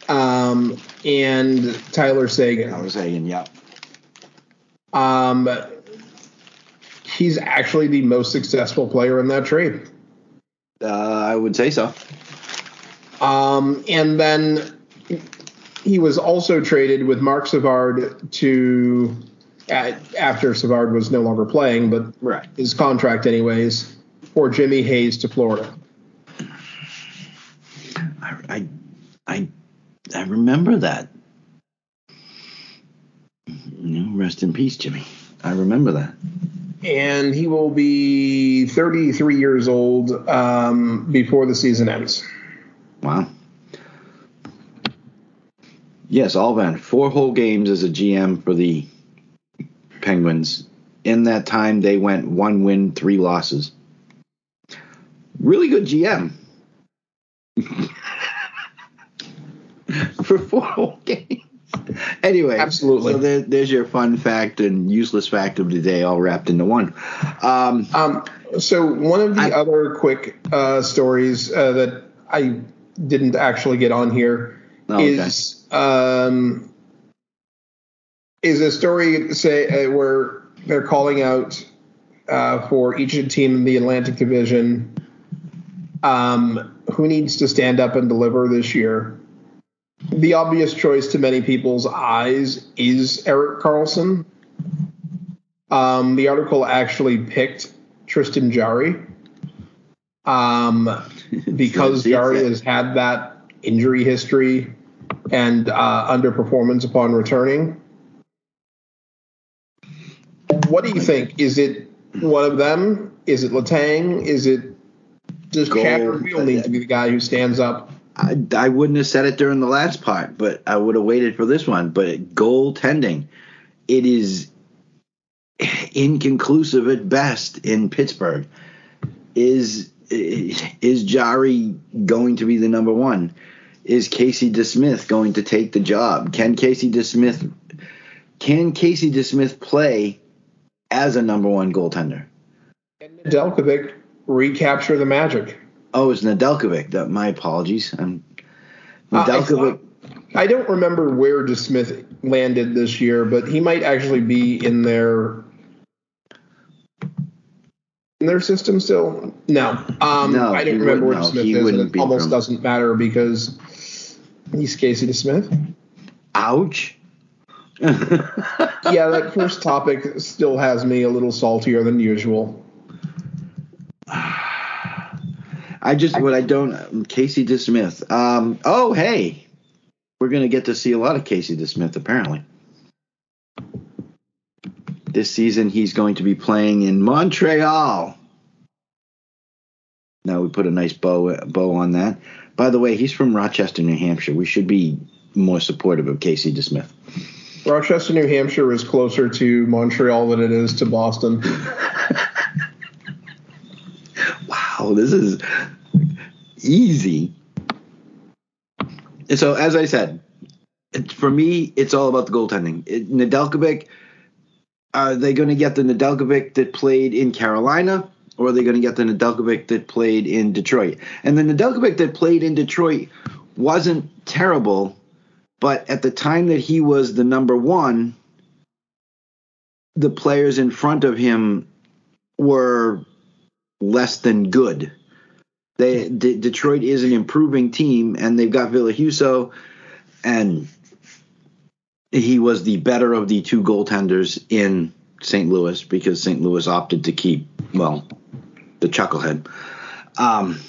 Speaker 2: um, and Tyler Seguin.
Speaker 3: I was saying, yeah.
Speaker 2: Um, he's actually the most successful player in that trade.
Speaker 3: Uh, I would say so.
Speaker 2: Um, and then he was also traded with Marc Savard to at, after Savard was no longer playing, but
Speaker 3: Right.
Speaker 2: his contract anyways, for Jimmy Hayes to Florida.
Speaker 3: I, I, I, I remember that. You know, rest in peace, Jimmy. I remember that.
Speaker 2: And he will be 33 years old um, before the season ends.
Speaker 3: Wow. Yes, Allvin, four whole games as a GM for the Penguins. In that time, they went one win, three losses. Really good GM. (laughs) for (laughs) four whole games. Anyway,
Speaker 2: Absolutely.
Speaker 3: So there, there's your fun fact and useless fact of the day, all wrapped into one. Um,
Speaker 2: Um, so one of the
Speaker 3: I-
Speaker 2: other quick uh, stories uh, that I didn't actually get on here
Speaker 3: Oh, okay.
Speaker 2: is um, is a story say uh, where they're calling out uh, for each team in the Atlantic Division um, who needs to stand up and deliver this year. The obvious choice to many people's eyes is Erik Karlsson. Um, the article actually picked Tristan Jarry um, (laughs) because
Speaker 3: Jarry
Speaker 2: has had that injury history and uh, underperformance upon returning. What do you think? Is it one of them? Is it Letang? Is it does
Speaker 3: Goal.
Speaker 2: Chatterfield need to be the guy who stands up?
Speaker 3: I, I wouldn't have said it during the last part, but I would have waited for this one. But goaltending, it is inconclusive at best in Pittsburgh. Is is Jarry going to be the number one? Is Casey DeSmith going to take the job? Can Casey DeSmith can Casey DeSmith play as a number one goaltender?
Speaker 2: Can Delkovic recapture the magic.
Speaker 3: Oh, it's Nedeljkovic. That my apologies. I'm
Speaker 2: Uh, I
Speaker 3: Nedeljkovic.
Speaker 2: thought- I don't remember where DeSmith landed this year, but he might actually be in their in their system still. No, um,
Speaker 3: No,
Speaker 2: I don't remember where
Speaker 3: no,
Speaker 2: DeSmith
Speaker 3: he
Speaker 2: is, and it almost
Speaker 3: from-
Speaker 2: doesn't matter because he's Casey DeSmith.
Speaker 3: Ouch. (laughs)
Speaker 2: yeah, that first topic still has me a little saltier than usual.
Speaker 3: I just what I don't Casey DeSmith. Um, oh hey, we're gonna get to see a lot of Casey DeSmith apparently. This season he's going to be playing in Montreal. Now we put a nice bow bow on that. By the way, he's from Rochester, New Hampshire. We should be more supportive of Casey DeSmith.
Speaker 2: Rochester, New Hampshire is closer to Montreal than it is to Boston. (laughs)
Speaker 3: Wow, this is easy. And so, as I said, for me, it's all about the goaltending. It, Nedeljkovic, are they going to get the Nedeljkovic that played in Carolina, or are they going to get the Nedeljkovic that played in Detroit? And the Nedeljkovic that played in Detroit wasn't terrible, but at the time that he was the number one, the players in front of him were less than good. They D- Detroit is an improving team, and they've got Ville Husso, and he was the better of the two goaltenders in St. Louis because St. Louis opted to keep well the chucklehead. Um,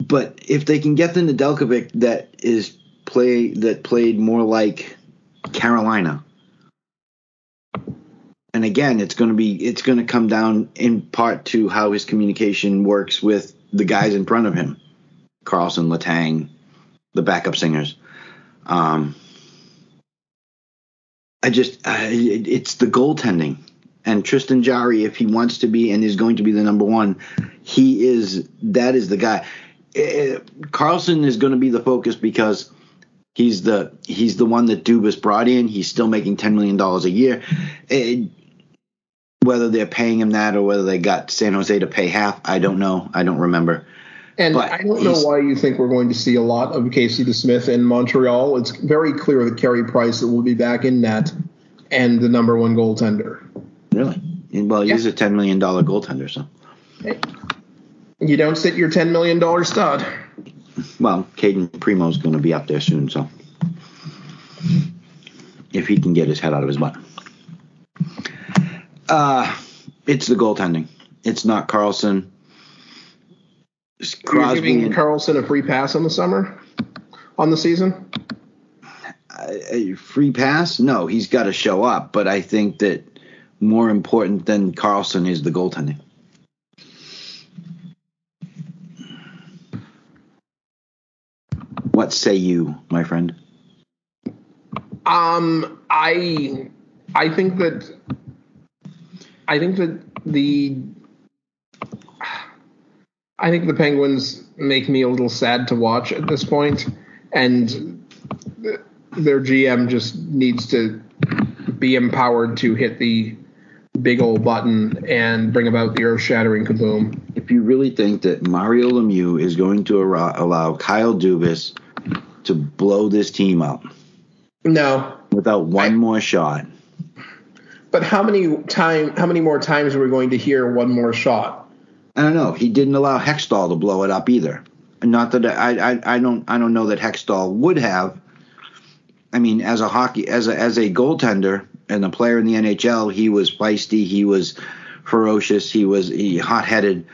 Speaker 3: but if they can get the Nedeljkovic that is play that played more like Carolina, and again, it's going to be it's going to come down in part to how his communication works with the guys in front of him, Karlsson, Letang, the backup singers. Um, I just it's the goaltending, and Tristan Jarry, if he wants to be and is going to be the number one, he is that is the guy. Eh, Karlsson is going to be the focus because he's the he's the one that Dubas brought in. He's still making ten million dollars a year. Eh, whether they're paying him that or whether they got San Jose to pay half, I don't know. I don't remember.
Speaker 2: And
Speaker 3: But
Speaker 2: I don't know why you think we're going to see a lot of Casey DeSmith in Montreal. It's very clear that Carey Price will be back in net and the number one goaltender.
Speaker 3: Really? Well, he's a ten million dollar goaltender, so
Speaker 2: You don't sit your $10 million stud.
Speaker 3: well, Cayden Primeau's going to be up there soon, so if he can get his head out of his butt. Uh, it's the goaltending. It's not Karlsson. It's
Speaker 2: You're
Speaker 3: Crosby
Speaker 2: giving
Speaker 3: and-
Speaker 2: Karlsson a free pass on the summer, on the season.
Speaker 3: a free pass? No, he's got to show up. But I think that more important than Karlsson is the goaltending. What say you, my friend?
Speaker 2: Um, I I think that I think that the I think the Penguins make me a little sad to watch at this point, and their GM just needs to be empowered to hit the big old button and bring about the earth-shattering kaboom.
Speaker 3: If you really think that Mario Lemieux is going to allow, allow Kyle Dubas to blow this team up
Speaker 2: No,
Speaker 3: without one more shot,
Speaker 2: but how many time? How many more times are we going to hear one more shot?
Speaker 3: I don't know. He didn't allow Hextall to blow it up either. Not that I, I, I don't I don't know that Hextall would have. I mean, as a hockey as a as a goaltender and a player in the NHL, he was feisty. He was ferocious. He was he hot headed.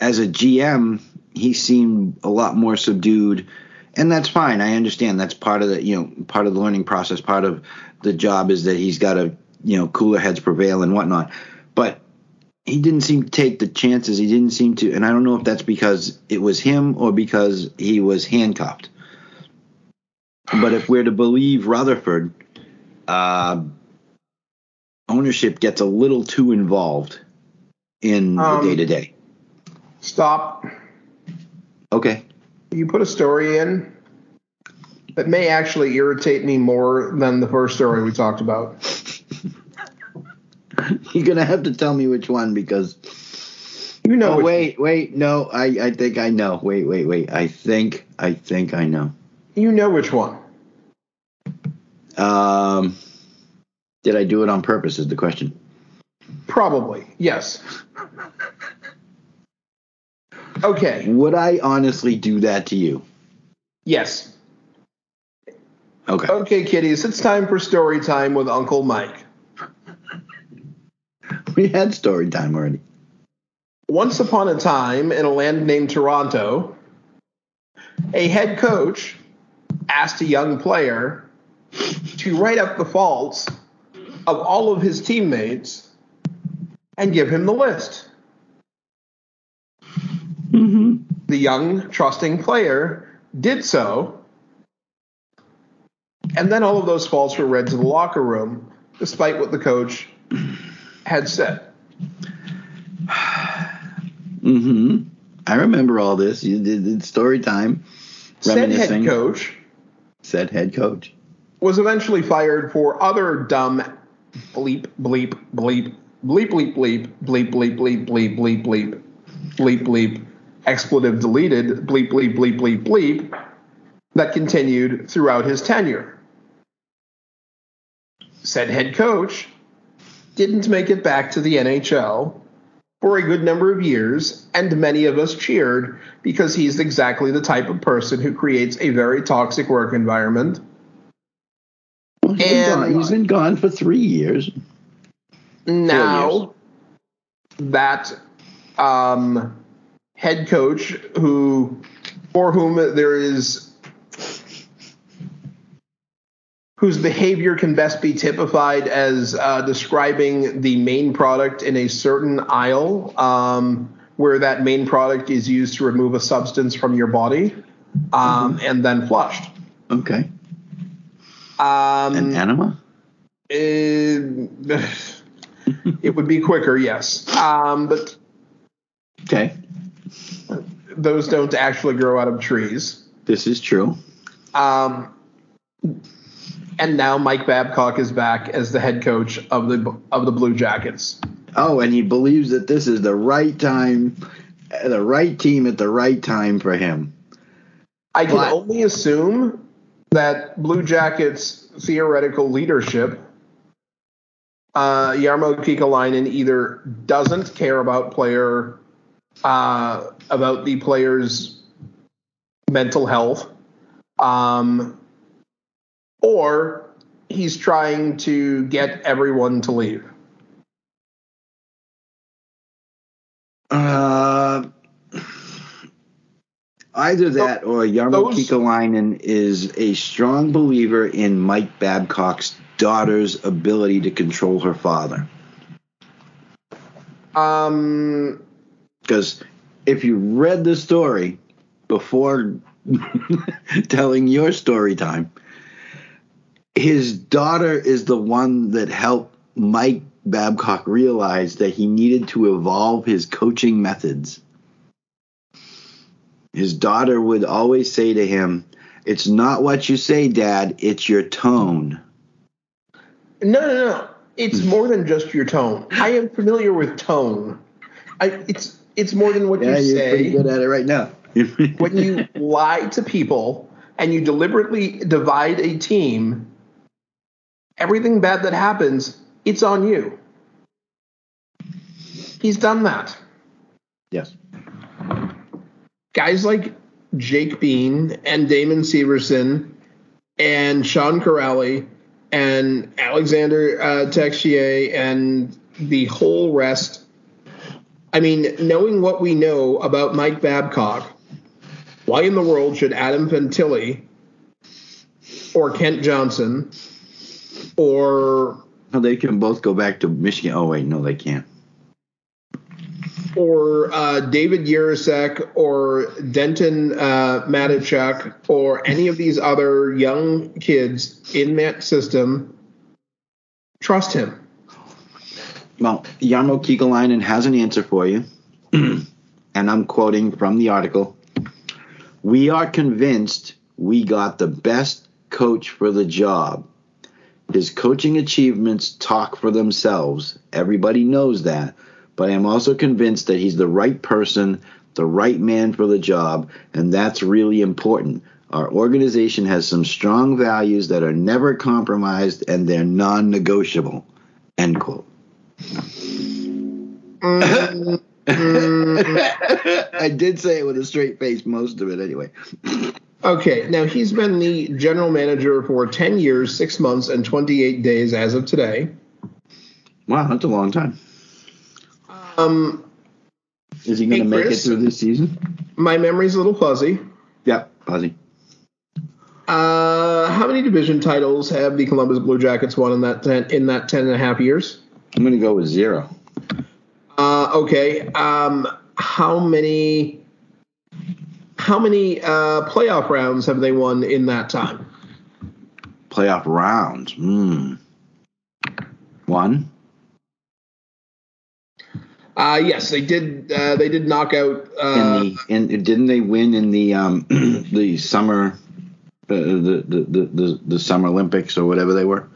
Speaker 3: As a GM, he seemed a lot more subdued, and that's fine. I understand. That's part of the you know part of the learning process. Part of the job is that he's got to you know cooler heads prevail and whatnot. But he didn't seem to take the chances. He didn't seem to, and I don't know if that's because it was him or because he was handcuffed. But if we're to believe Rutherford, uh, ownership gets a little too involved in the
Speaker 2: Um,
Speaker 3: day to day.
Speaker 2: Stop.
Speaker 3: Okay.
Speaker 2: You put a story in that may actually irritate me more than the first story we talked about. (laughs)
Speaker 3: You're gonna have to tell me which one because.
Speaker 2: You know,
Speaker 3: Oh wait, wait, no, I, I think I know. Wait, wait, wait. I think I think I know.
Speaker 2: you know which one.
Speaker 3: Um, did I do it on purpose? Is the question.
Speaker 2: Probably, yes. Okay,
Speaker 3: Would I honestly do that to you?
Speaker 2: yes.
Speaker 3: Okay.
Speaker 2: Okay, kiddies, it's time for story time with Uncle Mike. (laughs)
Speaker 3: We had story time already.
Speaker 2: Once upon a time, in a land named Toronto, a head coach asked a young player to write up the faults of all of his teammates and give him the list. Mm-hmm. The young, trusting player did so, and then all of those faults were read to the locker room, despite what the coach had said.
Speaker 3: Mm-hmm. I remember all this. You did, did story time.
Speaker 2: Said head coach
Speaker 3: Said head coach.
Speaker 2: was eventually fired for other dumb bleep bleep bleep bleep bleep bleep bleep bleep bleep bleep bleep bleep bleep bleep expletive deleted bleep bleep bleep bleep bleep that continued throughout his tenure. Said head coach didn't make it back to the NHL for a good number of years, and many of us cheered because he's exactly the type of person who creates a very toxic work environment.
Speaker 3: Well, he's, been
Speaker 2: And-
Speaker 3: gone, he's been gone for three years.
Speaker 2: now that um, head coach who for whom there is whose behavior can best be typified as uh, describing the main product in a certain aisle um, where that main product is used to remove a substance from your body um, and then flushed.
Speaker 3: Okay.
Speaker 2: Um,
Speaker 3: An enema?
Speaker 2: Uh, (laughs) it would be quicker, yes. Um, but
Speaker 3: Okay.
Speaker 2: those don't actually grow out of trees.
Speaker 3: This is true.
Speaker 2: And now Mike Babcock is back as the head coach of the of the Blue Jackets.
Speaker 3: Oh, and he believes that this is the right time, the right team at the right time for him.
Speaker 2: I can
Speaker 3: But-
Speaker 2: only assume that Blue Jackets theoretical leadership, uh, Jarmo Kekalainen either doesn't care about player, uh, about the player's mental health, um, or he's trying to get everyone to leave?
Speaker 3: Uh, either that or Jarmo
Speaker 2: those-
Speaker 3: Kekalainen is a strong believer in Mike Babcock's daughter's ability to control her father.
Speaker 2: Um,
Speaker 3: Because if you read the story before (laughs) telling your story time, his daughter is the one that helped Mike Babcock realize that he needed to evolve his coaching methods. His daughter would always say to him, It's not what you say, Dad, it's your tone.
Speaker 2: no, no, no. It's more than just your tone. I am familiar with tone. I, it's it's more than what
Speaker 3: Yeah,
Speaker 2: you
Speaker 3: you're pretty good at it right now.
Speaker 2: when you (laughs) lie to people and you deliberately divide a team, everything bad that happens, it's on you. He's done that.
Speaker 3: yes.
Speaker 2: Guys like Jake Bean and Damon Severson and Sean Kuraly and Alexander uh, Texier and the whole rest. I mean, knowing what we know about Mike Babcock, why in the world should Adam Fantilli or Kent Johnson or
Speaker 3: Oh, they can both go back to Michigan. Oh, wait, no, they can't.
Speaker 2: or uh, David Jiricek or Denton uh, Mateychuk or any of these other young kids in that system trust him.
Speaker 3: Well, Jarmo Kekalainen has an answer for you. (clears throat) and I'm quoting from the article. We are convinced we got the best coach for the job. His coaching achievements talk for themselves. Everybody knows that. But I'm also convinced that he's the right person, the right man for the job, and that's really important. Our organization has some strong values that are never compromised and they're non negotiable. End quote. Mm-hmm. (laughs) I did say it with a straight face, most of it anyway. (laughs)
Speaker 2: Okay, now he's been the general manager for 10 years, 6 months, and 28 days as of today.
Speaker 3: Wow, that's a long time.
Speaker 2: Um,
Speaker 3: Is he going to
Speaker 2: Hey,
Speaker 3: make it through this season?
Speaker 2: my memory's a little fuzzy.
Speaker 3: Yep, Fuzzy.
Speaker 2: Uh, how many division titles have the Columbus Blue Jackets won in that 10, in that 10 and a half years?
Speaker 3: I'm going to go with zero.
Speaker 2: Uh, okay. Um, how many how many uh, playoff rounds have they won in that time?
Speaker 3: Playoff rounds. Hmm. One.
Speaker 2: Uh, yes, they did. Uh, they did knock out.
Speaker 3: In
Speaker 2: Uh,
Speaker 3: the in didn't they win in the um (clears throat) the summer uh, the, the the the the summer Olympics or whatever they were?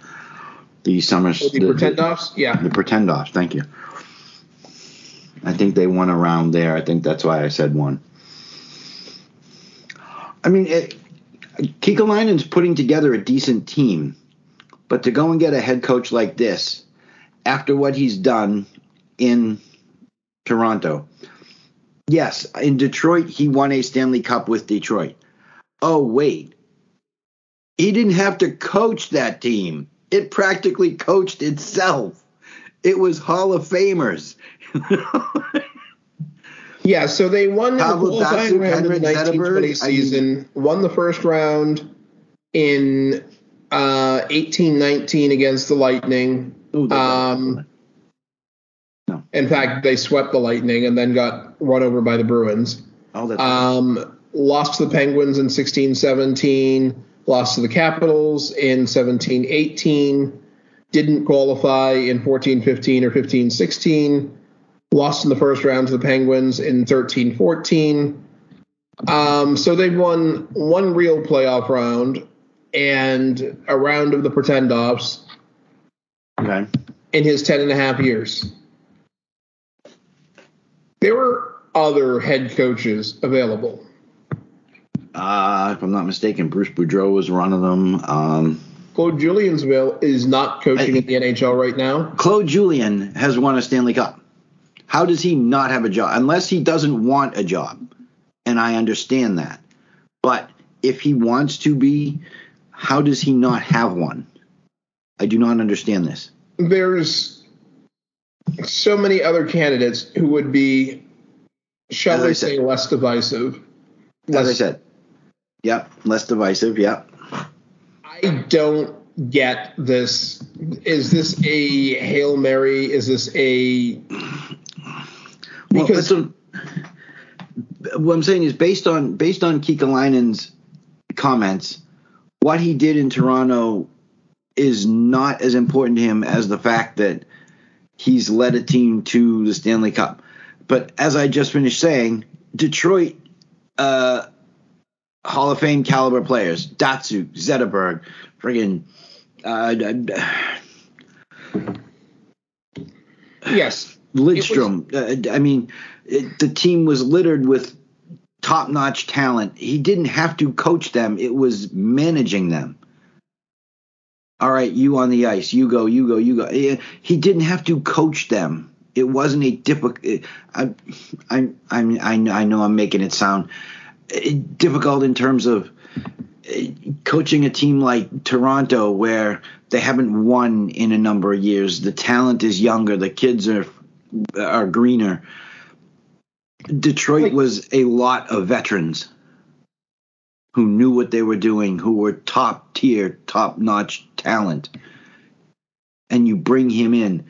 Speaker 3: The summer
Speaker 2: the Pretendoffs. Yeah.
Speaker 3: The pretend offs. Thank you. I think they won around there. I think that's why I said one. I mean, Kekalainen's putting together a decent team, but to go and get a head coach like this, after what he's done in Toronto, yes, in Detroit he won a Stanley Cup with Detroit. Oh wait, he didn't have to coach that team. It practically coached itself. It was Hall of Famers. (laughs)
Speaker 2: Yeah. So they won the
Speaker 3: Pavel
Speaker 2: qualifying
Speaker 3: Datsyuk,
Speaker 2: round of the 1920
Speaker 3: Zetterberg, I mean-
Speaker 2: season. won the first round in uh, 1819 against the Lightning.
Speaker 3: Ooh,
Speaker 2: Um.
Speaker 3: No.
Speaker 2: In fact, they swept the Lightning and then got run over by the Bruins.
Speaker 3: Oh, that's
Speaker 2: Um, lost to the Penguins in 1617, lost to the Capitals in 1718, didn't qualify in 1415 or 15 16, lost in the first round to the Penguins in 13 14. Um, so they've won one real playoff round and a round of the pretend offs
Speaker 3: okay.
Speaker 2: in his 10 and a half years. There were other head coaches available.
Speaker 3: Uh, if I'm not mistaken, Bruce Boudreau was one of them. Um,
Speaker 2: Claude Juliansville is not coaching
Speaker 3: I-
Speaker 2: in the NHL right now.
Speaker 3: Claude Julien has won a Stanley Cup. How does he not have a job? Unless he doesn't want a job. And I understand that. But if he wants to be, how does he not have one? I do not understand this.
Speaker 2: There's so many other candidates who would be, shall
Speaker 3: As I
Speaker 2: we
Speaker 3: said-
Speaker 2: say, less divisive.
Speaker 3: As I
Speaker 2: Less-
Speaker 3: said, yep, less divisive. Yep.
Speaker 2: I don't get this. Is this a hail mary? Is this a Because-
Speaker 3: that's what, what I'm saying is based on based on Kekalainen's comments, what he did in Toronto is not as important to him as the fact that he's led a team to the Stanley Cup. But as I just finished saying, Detroit uh, Hall of Fame caliber players, Datsyuk, Zetterberg, friggin' uh,
Speaker 2: yes?
Speaker 3: Lidstrom. uh, I mean, it, the team was littered with top-notch talent. He didn't have to coach them; it was managing them. All right, you on the ice, you go, you go, you go. He didn't have to coach them. It wasn't a difficult. I, I, I, I I know I'm making it sound eh, difficult in terms of eh, coaching a team like Toronto where they haven't won in a number of years. The talent is younger. The kids are are greener. Detroit
Speaker 2: Like-
Speaker 3: was a lot of veterans who knew what they were doing, who were top tier, top notch talent. And you bring him in.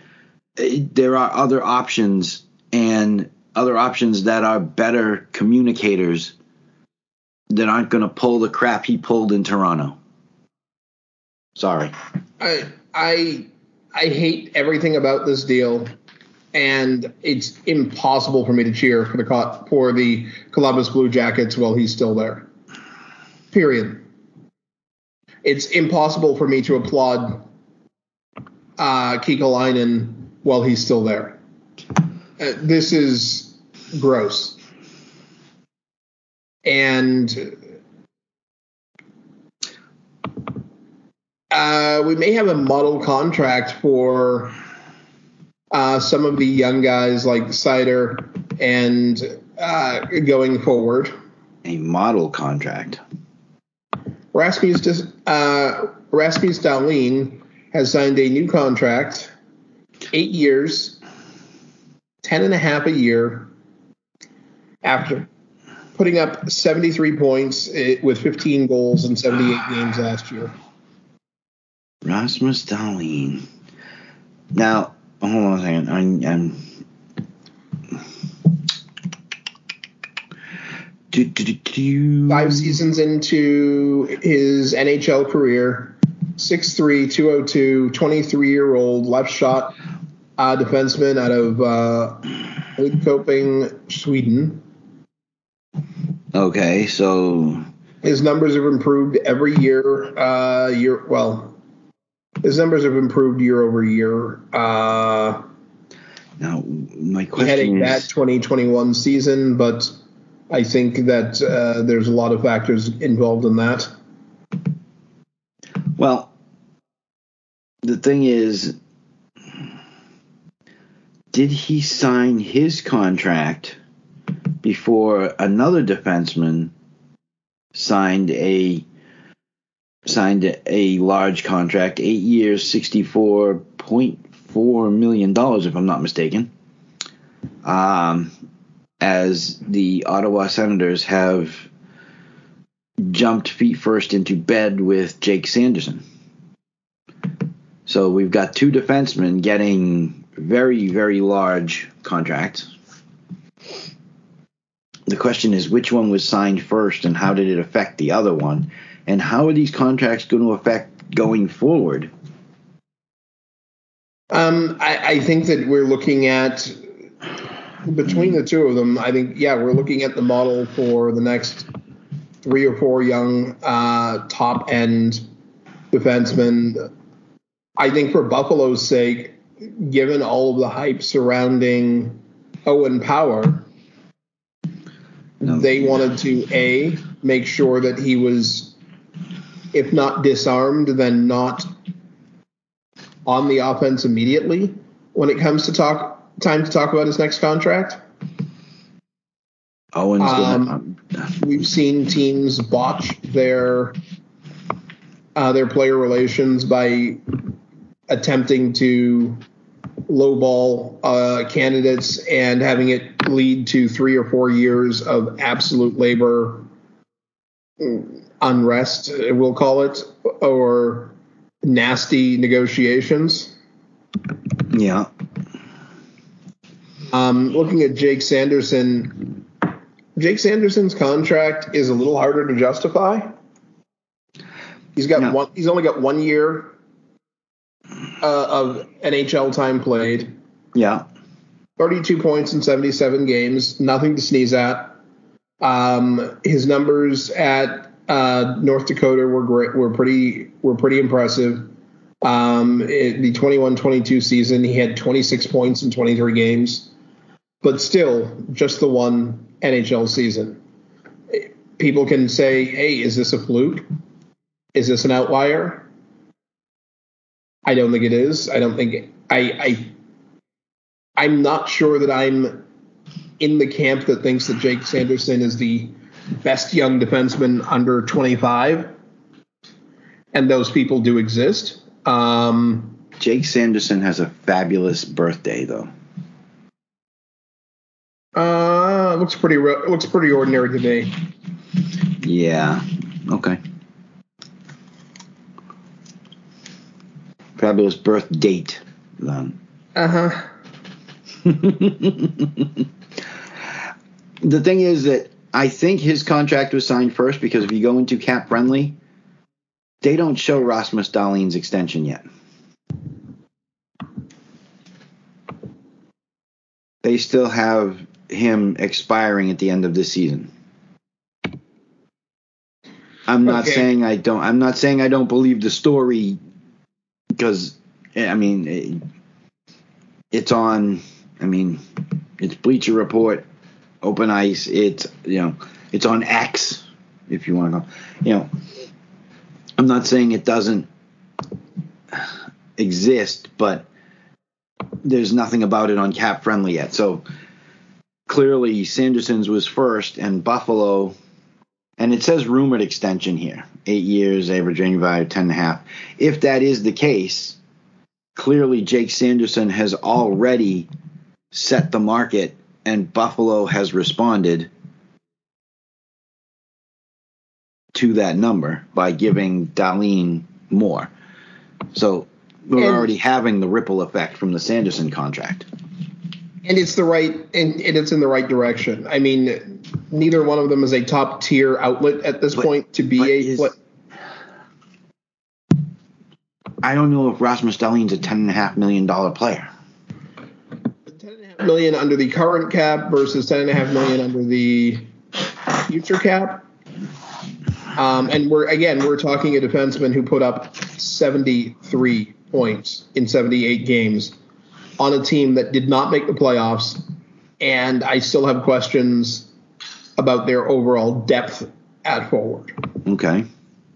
Speaker 3: Eh, There are other options and other options that are better communicators that aren't going to pull the crap he pulled in Toronto. Sorry.
Speaker 2: I I I hate everything about this deal, and it's impossible for me to cheer for the for the Columbus Blue Jackets while he's still there. Period. It's impossible for me to applaud uh, while he's still there. Uh, this is gross. And uh, we may have a model contract for uh, some of the young guys like Seider and uh, going forward.
Speaker 3: A model contract.
Speaker 2: Rasmus, uh, Rasmus Dahlin has signed a new contract, eight years, ten and a half a year, after putting up 73 points eh, with 15 goals in 78 games last year.
Speaker 3: Rasmus Dahlin. Now, hold on a second. I'm, I'm do, do, do.
Speaker 2: Five seasons into his NHL career, 6'3, 202, 23 year old left shot uh, defenseman out of uh, Lidköping, Sweden.
Speaker 3: Okay, so
Speaker 2: His numbers have improved every year. Uh, year well, his numbers have improved year over year. Uh,
Speaker 3: now my
Speaker 2: he had a
Speaker 3: question
Speaker 2: bad
Speaker 3: is
Speaker 2: 2021 season, but I think that uh, there's a lot of factors involved in that.
Speaker 3: well, the thing is, did he sign his contract before another defenseman signed a signed a large contract, eight years, sixty four point four million dollars, if I'm not mistaken. Um, as the Ottawa Senators have jumped feet first into bed with Jake Sanderson. So we've got two defensemen getting very, very large contracts. The question is which one was signed first and how did it affect the other one? And how are these contracts going to affect going forward?
Speaker 2: Um, I, I think that we're looking at between the two of them. I think yeah, we're looking at the model for the next three or four young uh, top end defensemen. I think for Buffalo's sake, given all of the hype surrounding Owen Power,
Speaker 3: No.
Speaker 2: they wanted to a make sure that he was, if not disarmed, then not on the offense immediately when it comes to talk time to talk about his next contract.
Speaker 3: Owen's
Speaker 2: Um, We've seen teams botch their uh, their player relations by attempting to lowball uh, candidates and having it lead to three or four years of absolute labor unrest, we'll call it, or nasty negotiations.
Speaker 3: Yeah.
Speaker 2: Um, looking at Jake Sanderson, Jake Sanderson's contract is a little harder to justify. He's got
Speaker 3: Yeah.
Speaker 2: one. He's only got one year uh, of NHL time played.
Speaker 3: Yeah.
Speaker 2: 32 points in 77 games. Nothing to sneeze at. Um, his numbers at uh, North Dakota were great. Were pretty. Were pretty impressive. Um, it, the 21-22 season, he had 26 points in 23 games, but still just the one NHL season. People can say, "Hey, is this a fluke? Is this an outlier?" I don't think it is. I don't think I. I I'm not sure that I'm in the camp that thinks that Jake Sanderson is the best young defenseman under 25, and those people do exist. Um,
Speaker 3: Jake Sanderson has a fabulous birthday, though.
Speaker 2: uh, looks pretty ro- looks pretty ordinary to me.
Speaker 3: Yeah. Okay. Fabulous birth date, then.
Speaker 2: Uh huh. (laughs)
Speaker 3: the thing is that I think his contract was signed first because if you go into cap friendly, they don't show Rasmus Dahlin's extension yet. They still have him expiring at the end of this season. I'm not
Speaker 2: Okay.
Speaker 3: saying I don't. I'm not saying I don't believe the story because eh, I mean it, it's on. I mean it's Bleacher Report, Open Ice. It's you know it's on X if you want to go. You know, I'm not saying it doesn't exist, but there's nothing about it on Cap Friendly yet. So clearly Sanderson's was first, and Buffalo. And it says rumored extension here. Eight years, average annual value, ten and a half. If that is the case, clearly Jake Sanderson has already set the market and Buffalo has responded to that number by giving Dahlin more. So we're
Speaker 2: And-
Speaker 3: already having the ripple effect from the Sanderson contract.
Speaker 2: and it's the right and, and it's in the right direction. I mean, neither one of them is a top tier outlet at this
Speaker 3: But-
Speaker 2: point to be a.
Speaker 3: is-
Speaker 2: pla-
Speaker 3: I don't know if Rasmus Dahlin's a ten and a half million dollar player.
Speaker 2: Million under the current cap versus ten and a half million under the future cap. Um, and we're again we're talking a defenseman who put up 73 points in 78 games on a team that did not make the playoffs, and I still have questions about their overall depth at forward.
Speaker 3: Okay.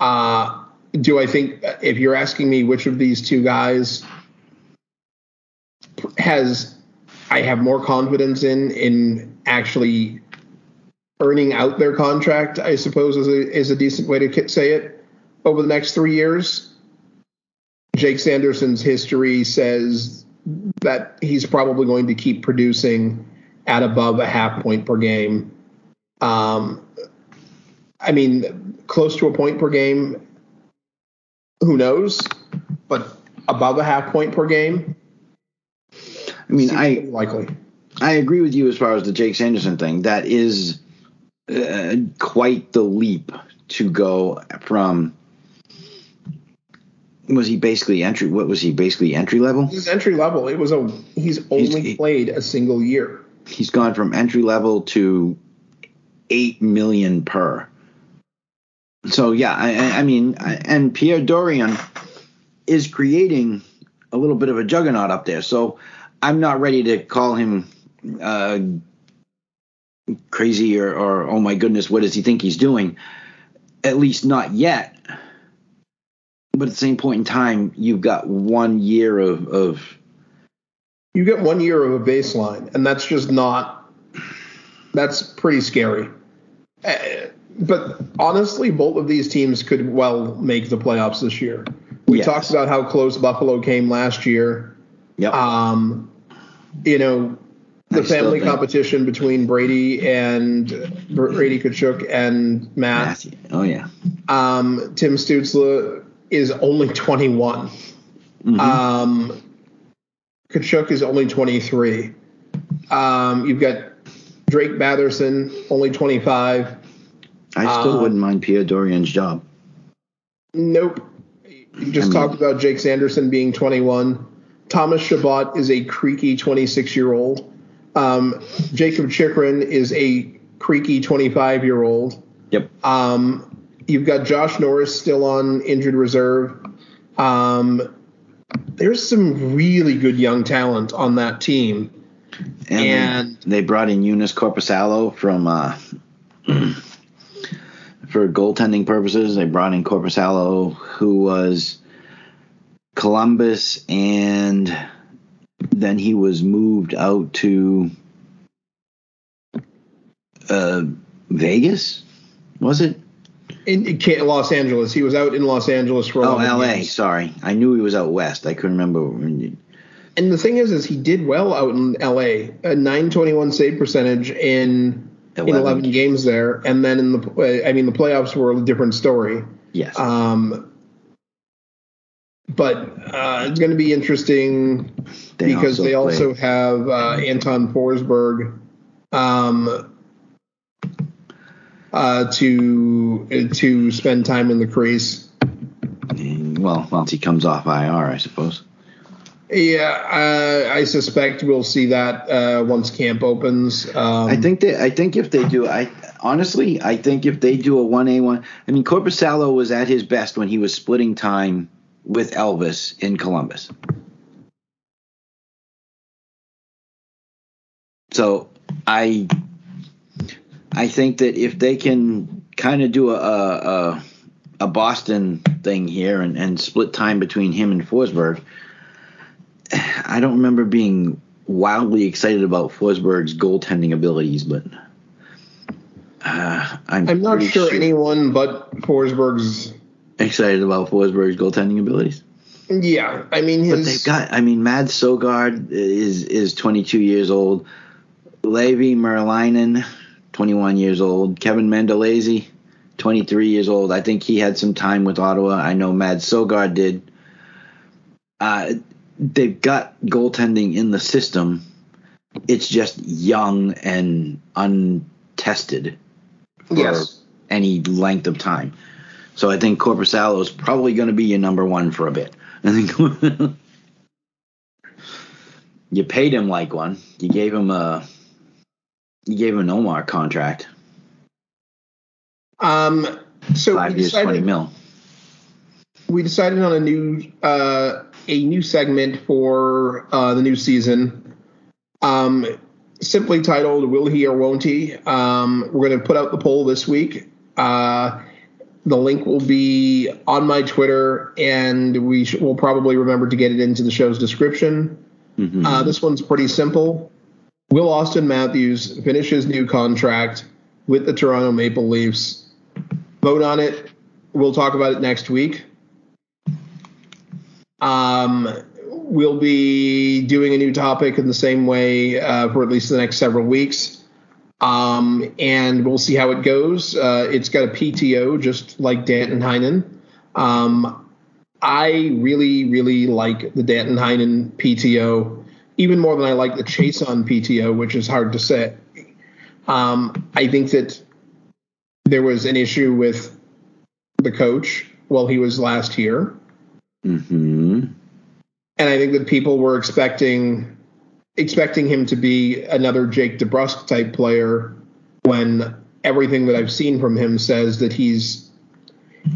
Speaker 2: Uh, do I think if you're asking me which of these two guys has I have more confidence in in actually earning out their contract, I suppose is a, is a decent way to say it over the next three years. Jake Sanderson's history says that he's probably going to keep producing at above a half point per game. Um, I mean, close to a point per game. Who knows? But above a half point per game,
Speaker 3: I mean,
Speaker 2: seems
Speaker 3: I
Speaker 2: likely.
Speaker 3: I agree with you as far as the Jake Sanderson thing. That is uh, quite the leap to go from. Was he basically entry? What was he basically entry level?
Speaker 2: He's entry level. It was a he's only
Speaker 3: he-
Speaker 2: played a single year.
Speaker 3: He's gone from entry level to eight million per. So yeah, I, I- I mean, I, and Pierre Dorion is creating a little bit of a juggernaut up there. So I'm not ready to call him uh, crazy or, or oh my goodness, what does he think he's doing? At least not yet. But at the same point in time, you've got one year of, of
Speaker 2: You get one year of a baseline, and that's just not. That's pretty scary. Uh, but honestly, both of these teams could well make the playoffs this year. We
Speaker 3: Yes.
Speaker 2: talked about how close Buffalo came last year.
Speaker 3: Yep.
Speaker 2: Um, you know, the family competition between Brady and Brady Tkachuk and Matt.
Speaker 3: Matthew. Oh yeah.
Speaker 2: Um, Tim Stützle is only 21.
Speaker 3: Mhm.
Speaker 2: Um, Tkachuk is only 23. Um, you've got Drake Batherson, only 25.
Speaker 3: I still
Speaker 2: um,
Speaker 3: wouldn't mind Pierre Dorion's job.
Speaker 2: Nope. You just
Speaker 3: I mean-
Speaker 2: talked about Jake Sanderson being 21. Thomas Chabot is a creaky 26 year old. Um, Jakob Chychrun is a creaky 25 year old.
Speaker 3: Yep.
Speaker 2: Um, you've got Josh Norris still on injured reserve. Um, there's some really good young talent on that team.
Speaker 3: And,
Speaker 2: And-
Speaker 3: they brought in Joonas Korpisalo from uh, (clears throat) for goaltending purposes. They brought in Korpisalo, who was Columbus, and then he was moved out to uh, Vegas. Was it?
Speaker 2: In, in Los Angeles, he was out in Los Angeles for.
Speaker 3: Oh, L.A.
Speaker 2: years.
Speaker 3: Sorry, I knew he was out west. I couldn't remember. when-
Speaker 2: And the thing is, is he did well out in L.A. A 921 save percentage in in
Speaker 3: 11.
Speaker 2: 11 games there, and then in the I mean the playoffs were a different story.
Speaker 3: Yes.
Speaker 2: Um, but uh, it's going to be interesting
Speaker 3: They
Speaker 2: because they
Speaker 3: play-
Speaker 2: also have uh, Anton Forsberg um, uh, to to spend time in the crease.
Speaker 3: well, once he comes off IR, I suppose.
Speaker 2: Yeah, uh, I suspect we'll see that uh, once camp opens. Um,
Speaker 3: I think that I think if they do, I honestly I think if they do a one A one, I mean Korpisalo was at his best when he was splitting time with Elvis in Columbus. So I I think that if they can kind of do a a, a Boston thing here and, and split time between him and Forsberg, I don't remember being wildly excited about Forsberg's goaltending abilities, but uh, I'm,
Speaker 2: I'm not
Speaker 3: pretty
Speaker 2: sure anyone but Forsberg's.
Speaker 3: Excited about Forsberg's goaltending abilities.
Speaker 2: Yeah, I mean
Speaker 3: But they've got, I mean, Mads Sogaard is is 22 years old. Leevi Meriläinen, 21 years old. Kevin Mandolese, 23 years old. I think he had some time with Ottawa. I know Mads Sogaard did. Uh, they've got goaltending in the system. It's just young and untested for
Speaker 2: yes.
Speaker 3: any length of time. So I think Korpisalo is probably going to be your number one for a bit. I think (laughs) you paid him like one. You gave him a you gave him an Omar contract,
Speaker 2: Um. So
Speaker 3: five
Speaker 2: we
Speaker 3: years, twenty
Speaker 2: decided,
Speaker 3: mil.
Speaker 2: we decided on a new uh, a new segment for uh, the new season. Um, simply titled "Will He or Won't He?" Um, we're going to put out the poll this week. Uh, the link will be on my Twitter, and we sh- will probably remember to get it into the show's description.
Speaker 3: Mhm.
Speaker 2: Uh, this one's pretty simple. Will Austin Matthews finish his new contract with the Toronto Maple Leafs? Vote on it. We'll talk about it next week. Um, we'll be doing a new topic in the same way uh, for at least the next several weeks. Um, and we'll see how it goes. Uh, it's got a PTO, just like Danton Heinen. Um, I really, really like the Danton Heinen PTO, even more than I like the Chiasson PTO, which is hard to say. Um, I think that there was an issue with the coach while he was last here.
Speaker 3: Mhm.
Speaker 2: And I think that people were expecting expecting him to be another Jake DeBrusk type player when everything that I've seen from him says that he's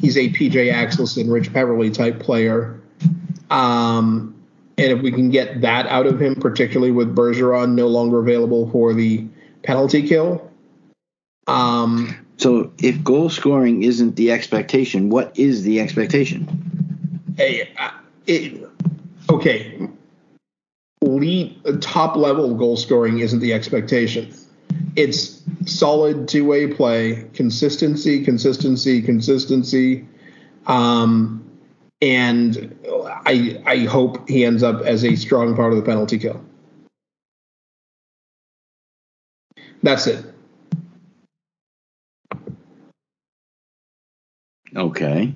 Speaker 2: he's a PJ Axelsson, Rich Peverley type player. Um, and if we can get that out of him, particularly with Bergeron no longer available for the penalty kill, um,
Speaker 3: So if goal scoring isn't the expectation, what is the expectation?
Speaker 2: Hey, it, okay. Lead top level goal scoring isn't the expectation. It's solid two way play, consistency, consistency, consistency. Um, and I I hope he ends up as a strong part of the penalty kill. That's it.
Speaker 3: Okay.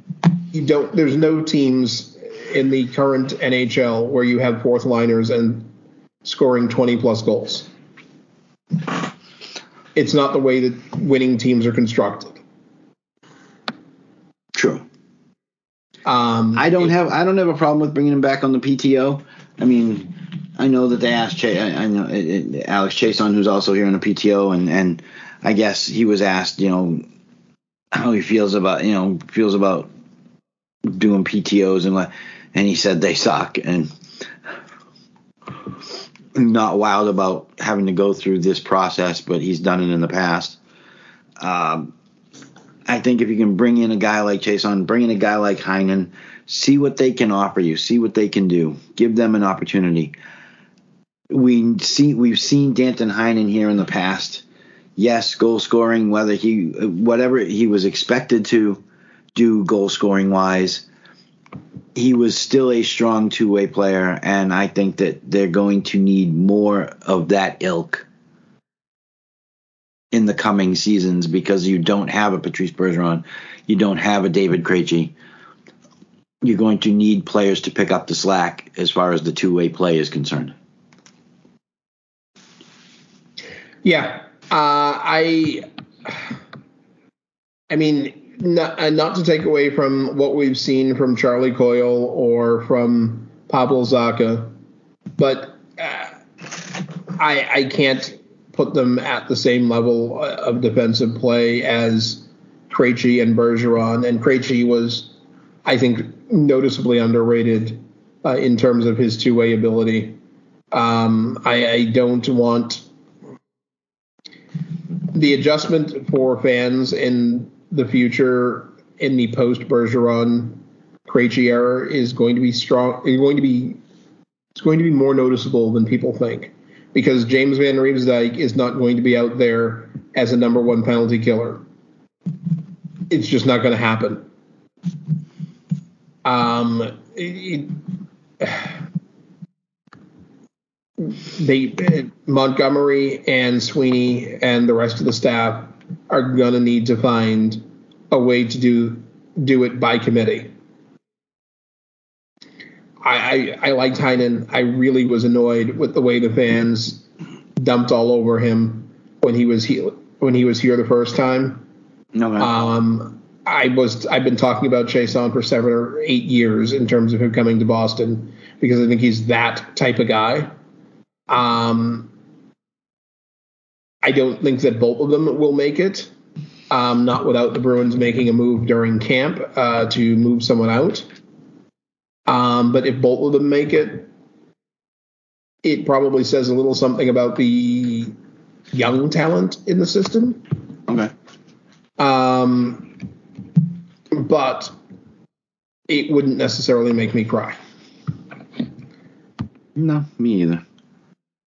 Speaker 2: You don't. There's no teams in the current NHL where you have fourth liners and scoring 20 plus goals. It's not the way that winning teams are constructed.
Speaker 3: True.
Speaker 2: Um,
Speaker 3: I don't have I don't have a problem with bringing him back on the PTO. I mean, I know that they asked Chase, I, I know it, it, Alex Chiasson, who's also here on the PTO, and and I guess he was asked, you know, how he feels about you know feels about doing PTOS and what, and he said they suck and not wild about having to go through this process, but he's done it in the past. Um, I think if you can bring in a guy like Chiasson, bring in a guy like Heinen, see what they can offer you, see what they can do, give them an opportunity. We see we've seen Danton Heinen here in the past. Yes, goal scoring, whether he whatever he was expected to do goal scoring wise, he was still a strong two way player, and I think that they're going to need more of that ilk in the coming seasons because you don't have a Patrice Bergeron, you don't have a David Krejci. You're going to need players to pick up the slack as far as the two way play is concerned.
Speaker 2: Yeah, uh, I. I mean, not, uh, not to take away from what we've seen from Charlie Coyle or from Pavel Zacha, but uh, I I can't put them at the same level of defensive play as Krejci and Bergeron. And Krejci was, I think, noticeably underrated uh, in terms of his two way ability. Um, I, I don't want the adjustment for fans in the future in the post Bergeron Krejci era is going to be strong. Is going to be it's going to be more noticeable than people think because James Van Riemsdyk is not going to be out there as a number one penalty killer. It's just not going to happen. Um, it, they Montgomery and Sweeney and the rest of the staff are gonna need to find a way to do do it by committee. I, I, I liked Heinen. I really was annoyed with the way the fans dumped all over him when he was here when he was here the first time.
Speaker 3: No,
Speaker 2: Um, I was I've been talking about Chiasson for seven or eight years in terms of him coming to Boston because I think he's that type of guy. Um, I don't think that both of them will make it. Um, not without the Bruins making a move during camp uh, to move someone out. Um, but if both of them make it, it probably says a little something about the young talent in the system.
Speaker 3: okay.
Speaker 2: Um, but it wouldn't necessarily make me cry.
Speaker 3: No, me either.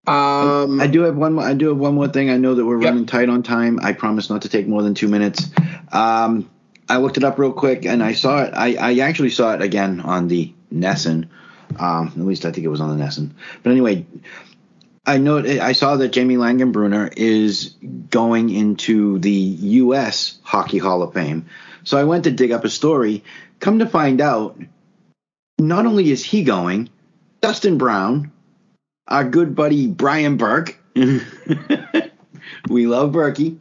Speaker 2: Um,
Speaker 3: I do have one. More, I do have one more thing. I know that we're
Speaker 2: Yep.
Speaker 3: running tight on time. I promise not to take more than two minutes. Um, I looked it up real quick, and I saw it. I, I actually saw it again on the NESN. Um, at least I think it was on the NESN. But anyway, I know I saw that Jamie Langenbrunner is going into the U.S. Hockey Hall of Fame. So I went to dig up a story. Come to find out, not only is he going, Dustin Brown, our good buddy Brian Burke. (laughs) we love Berkey.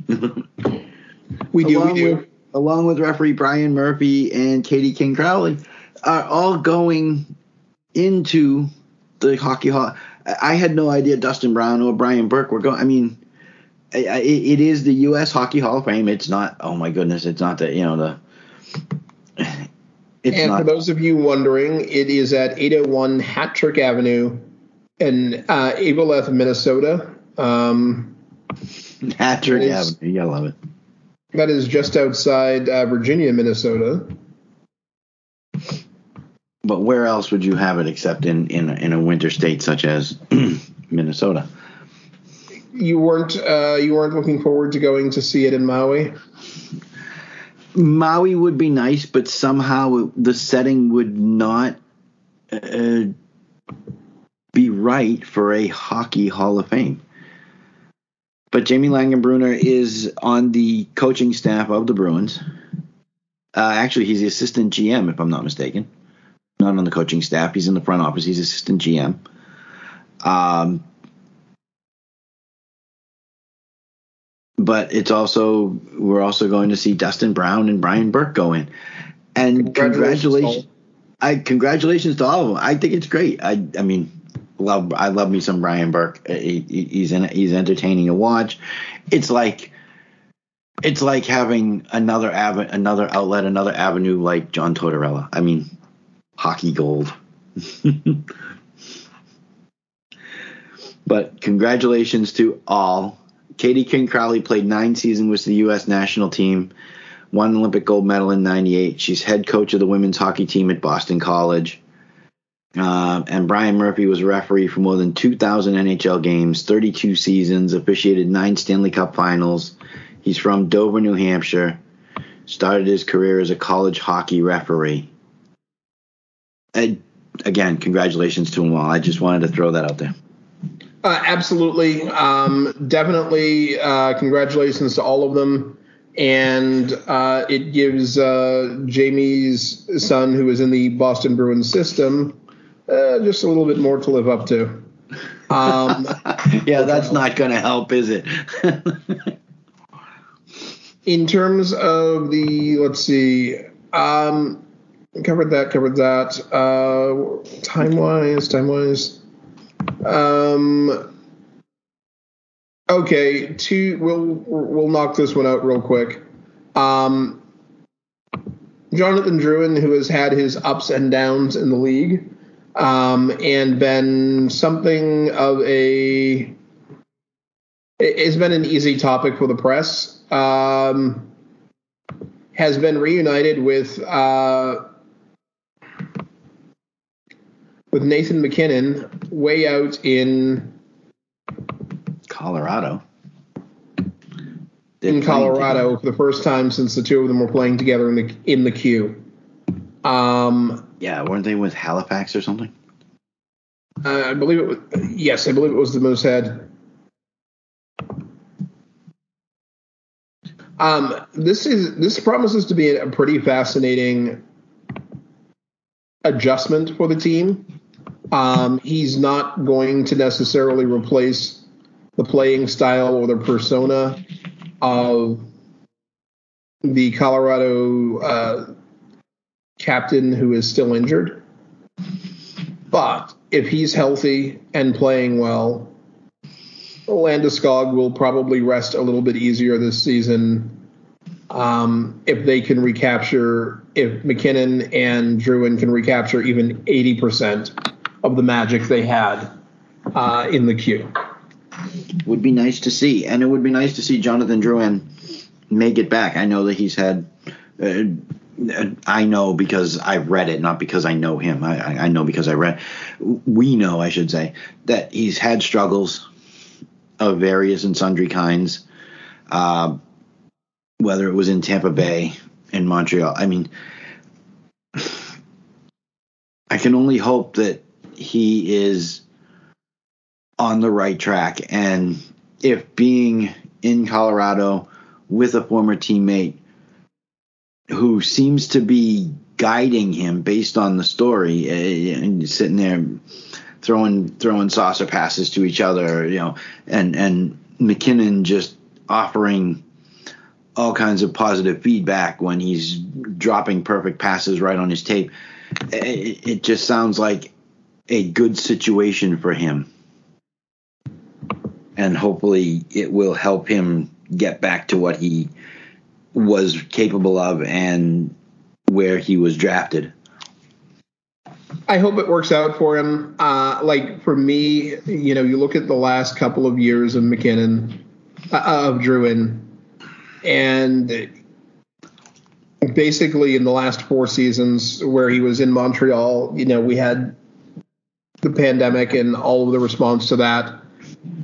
Speaker 2: we do, we
Speaker 3: along
Speaker 2: do.
Speaker 3: With, along with referee Brian Murphy and Katie King Crowley, are all going into the hockey hall. I I had no idea Dustin Brown or Brian Burke were going. I mean, I- I- it is the U.S. Hockey Hall of Fame. It's not. Oh my goodness! It's not the you know the. It's
Speaker 2: and
Speaker 3: not
Speaker 2: for those of you wondering, it is at 801 Hat Trick Avenue in uh, Eveleth, Minnesota. Um,
Speaker 3: Patrick
Speaker 2: is-
Speaker 3: Avenue. You gotta love it.
Speaker 2: that is just outside uh, Virginia, Minnesota.
Speaker 3: But where else would you have it except in in a, in a winter state such as (clears throat) Minnesota?
Speaker 2: You weren't uh, you weren't looking forward to going to see it in Maui.
Speaker 3: Maui would be nice, but somehow the setting would not uh, be right for a hockey Hall of Fame. But Jamie Langenbrunner is on the coaching staff of the Bruins. Uh, actually, he's the assistant GM, if I'm not mistaken. Not on the coaching staff. He's in the front office. He's assistant GM. Um, but it's also we're also going to see Dustin Brown and Brian Burke go in. And congratulations, congratulations I congratulations to all of them. I think it's great. I I mean, love I love me some Brian Burke. Uh, he, he's in, he's entertaining to watch. It's like it's like having another av- another outlet, another avenue like John Tortorella. I mean, hockey gold. (laughs) but congratulations to all. Katie King Crowley played nine seasons with the U.S. national team, won Olympic gold medal in '98. She's head coach of the women's hockey team at Boston College. Uh, and Brian Murphy was a referee for more than 2,000 NHL games, 32 seasons, officiated nine Stanley Cup finals. He's from Dover, New Hampshire. Started his career as a college hockey referee. And again, congratulations to him all. I just wanted to throw that out there.
Speaker 2: Uh, absolutely. Um, definitely uh, congratulations to all of them. And uh, it gives uh, Jamie's son, who is in the Boston Bruins system, uh, just a little bit more to live up to. Um, (laughs)
Speaker 3: yeah, that's not going to help, is it? (laughs)
Speaker 2: in terms of the, let's see, um, covered that, covered that. Uh, time wise, time wise. Um, okay, two. We'll we'll knock this one out real quick. Um, Jonathan Drouin, who has had his ups and downs in the league, um, and been something of a it's been an easy topic for the press. Um, has been reunited with uh, with Nathan MacKinnon way out in
Speaker 3: Colorado.
Speaker 2: They're in Colorado for the first time since the two of them were playing together in the in the queue. Um,
Speaker 3: yeah, weren't they with Halifax or something?
Speaker 2: Uh, I believe it was. Yes, I believe it was the Moosehead. Um, this is this promises to be a pretty fascinating adjustment for the team. Um, he's not going to necessarily replace the playing style or the persona of the Colorado uh, captain who is still injured. But if he's healthy and playing well, Landeskog will probably rest a little bit easier this season um, if they can recapture, if MacKinnon and Drouin can recapture even 80% of the magic they had uh, in the queue.
Speaker 3: Would be nice to see. And it would be nice to see Jonathan Drouin make it back. I know that he's had. Uh, I know because I've read it, not because I know him. I, I know because I read. We know, I should say, that he's had struggles of various and sundry kinds. Uh, whether it was in Tampa Bay, in Montreal. I mean, I can only hope that he is on the right track. And if being in Colorado with a former teammate who seems to be guiding him based on the story, uh, and sitting there throwing throwing saucer passes to each other, you know, and and MacKinnon just offering all kinds of positive feedback when he's dropping perfect passes right on his tape. It, it just sounds like a good situation for him. And hopefully it will help him get back to what he was capable of and where he was drafted.
Speaker 2: I hope it works out for him. Uh, like for me, you know, you look at the last couple of years of MacKinnon, uh, of Drouin, and basically in the last four seasons where he was in Montreal, you know, we had the pandemic and all of the response to that,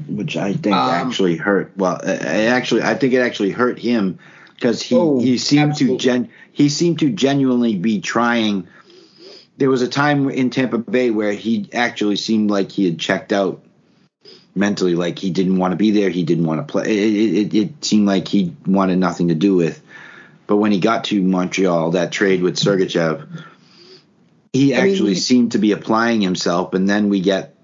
Speaker 3: which I think um, actually hurt. Well, it actually, I think it actually hurt him because he
Speaker 2: Oh,
Speaker 3: he seemed
Speaker 2: absolutely.
Speaker 3: to gen he seemed to genuinely be trying. There was a time in Tampa Bay where he actually seemed like he had checked out mentally, like he didn't want to be there, he didn't want to play. It, it, it seemed like he wanted nothing to do with. But when he got to Montreal, that trade with Sergachev, he
Speaker 2: I mean,
Speaker 3: actually
Speaker 2: he-
Speaker 3: seemed to be applying himself, and then we get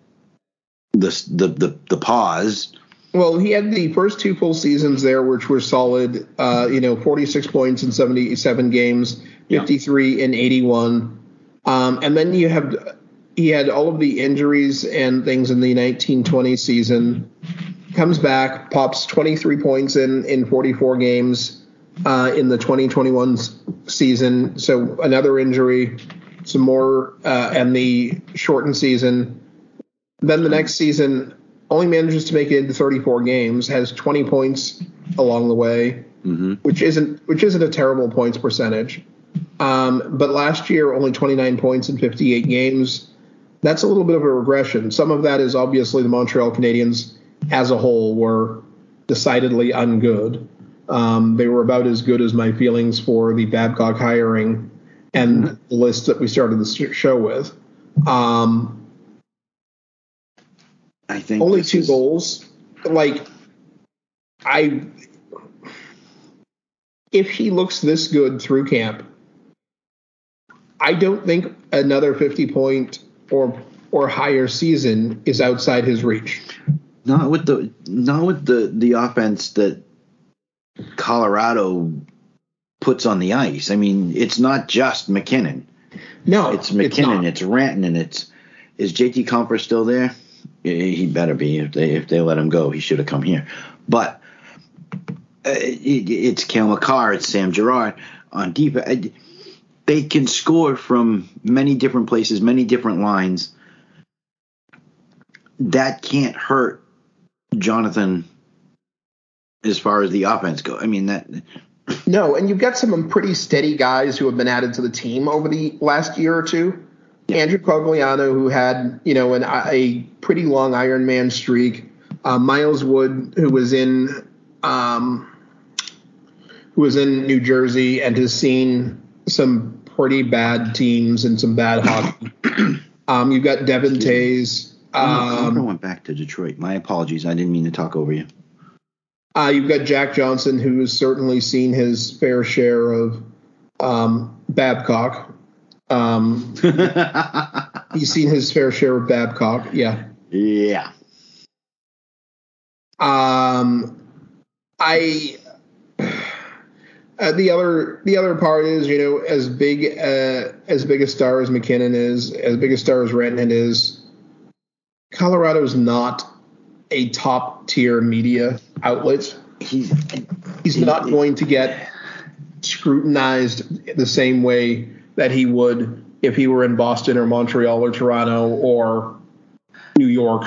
Speaker 3: the the the, the pause.
Speaker 2: Well, he had the first two full seasons there, which were solid. Uh, you know, 46 points in 77 games, 53 in 81. Um, and then you have he had all of the injuries and things in the 1920 season. Comes back, pops 23 points in in 44 games uh, in the 2021 season. So another injury, some more, uh, and the shortened season. Then the next season, only manages to make it into 34 games, has 20 points along the way, which isn't which isn't a terrible points percentage. Um, but last year, only 29 points in 58 games. That's a little bit of a regression. Some of that is obviously the Montreal Canadiens as a whole were decidedly ungood. Um, they were about as good as my feelings for the Babcock hiring and the list that we started the show with. Um,
Speaker 3: I think
Speaker 2: only two
Speaker 3: is-
Speaker 2: goals. Like, I, if he looks this good through camp, I don't think another fifty point or or higher season is outside his reach.
Speaker 3: Not with the not with the the offense that Colorado puts on the ice. I mean, it's not just MacKinnon.
Speaker 2: No,
Speaker 3: It's MacKinnon.
Speaker 2: not.
Speaker 3: It's, Rantanen. It's is JT Compher still there? He better be. If they if they let him go, he should have come here. But uh, it's Cale Makar. It's Sam Girard on defense. They can score from many different places, many different lines. That can't hurt Jonathan as far as the offense go. I mean that
Speaker 2: No, and you've got some pretty steady guys who have been added to the team over the last year or two. Andrew Cogliano, who had you know an, a pretty long Ironman streak. Uh, Miles Wood, who was in um, who was in New Jersey and has seen some pretty bad teams and some bad hockey. (clears throat) um, you've got Devon
Speaker 3: Toews.
Speaker 2: Um,
Speaker 3: went back to Detroit. My apologies. I didn't mean to talk over you.
Speaker 2: Uh, you've got Jack Johnson, who has certainly seen his fair share of um, Babcock. Um, (laughs) he's seen his fair share of Babcock. Yeah.
Speaker 3: Yeah.
Speaker 2: Um, I. Uh, the other the other part is you know as big uh, as big a star as MacKinnon is as big a star as Rantanen is, Colorado's not a top tier media outlet.
Speaker 3: He's
Speaker 2: he's not going to get scrutinized the same way that he would if he were in Boston or Montreal or Toronto or New York.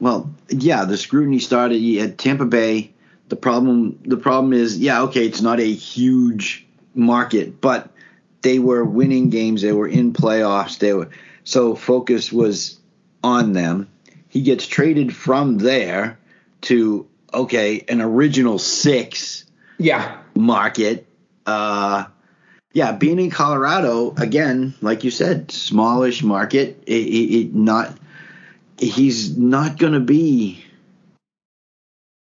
Speaker 3: well, yeah, the scrutiny started at Tampa Bay. The problem the problem is, yeah, okay, it's not a huge market, but they were winning games, they were in playoffs, they were so focus was on them. He gets traded from there to okay, an original 6
Speaker 2: Yeah,
Speaker 3: market. Uh, yeah, being in Colorado again, like you said, smallish market. It, it, it not he's not going to be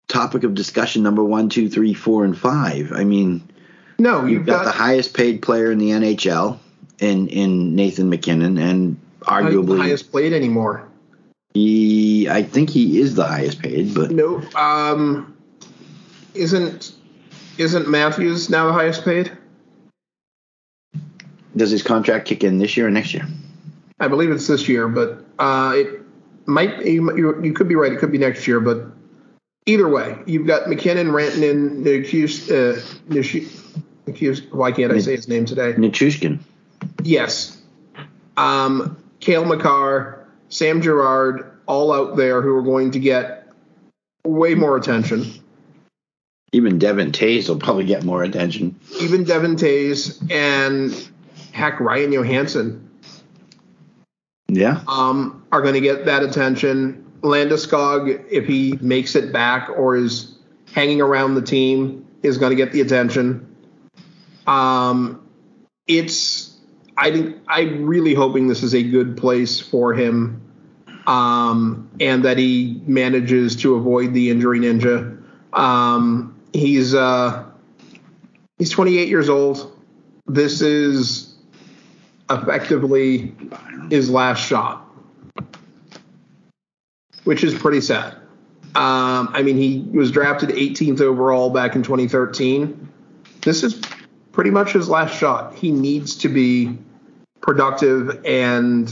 Speaker 3: topic of discussion number one, two, three, four, and five. I mean,
Speaker 2: no,
Speaker 3: you've got,
Speaker 2: got,
Speaker 3: the highest paid player in the NHL in in Nathan MacKinnon, and arguably,
Speaker 2: highest played anymore.
Speaker 3: he I think he is the highest paid, but
Speaker 2: No, um, isn't isn't Matthews now the highest paid?
Speaker 3: Does his contract kick in this year or next year?
Speaker 2: I believe it's this year, but uh, it might. You, you could be right. It could be next year, but either way, you've got MacKinnon, Rantanen, Nikius, uh, Nish- Why can't I say his name today?
Speaker 3: Nichushkin.
Speaker 2: Yes. Um, Cale Makar, Sam Girard, all out there who are going to get way more attention.
Speaker 3: Even Devon Toews will probably get more attention.
Speaker 2: Even Devon Toews and heck, Ryan Johansen
Speaker 3: Yeah.
Speaker 2: um, are going to get that attention. Landeskog, if he makes it back or is hanging around the team, is going to get the attention. Um, it's I think I'm really hoping this is a good place for him, um, and that he manages to avoid the injury ninja. Um, he's uh, he's 28 years old. This is effectively his last shot, which is pretty sad. Um, I mean, he was drafted 18th overall back in 2013. This is pretty much his last shot. He needs to be productive and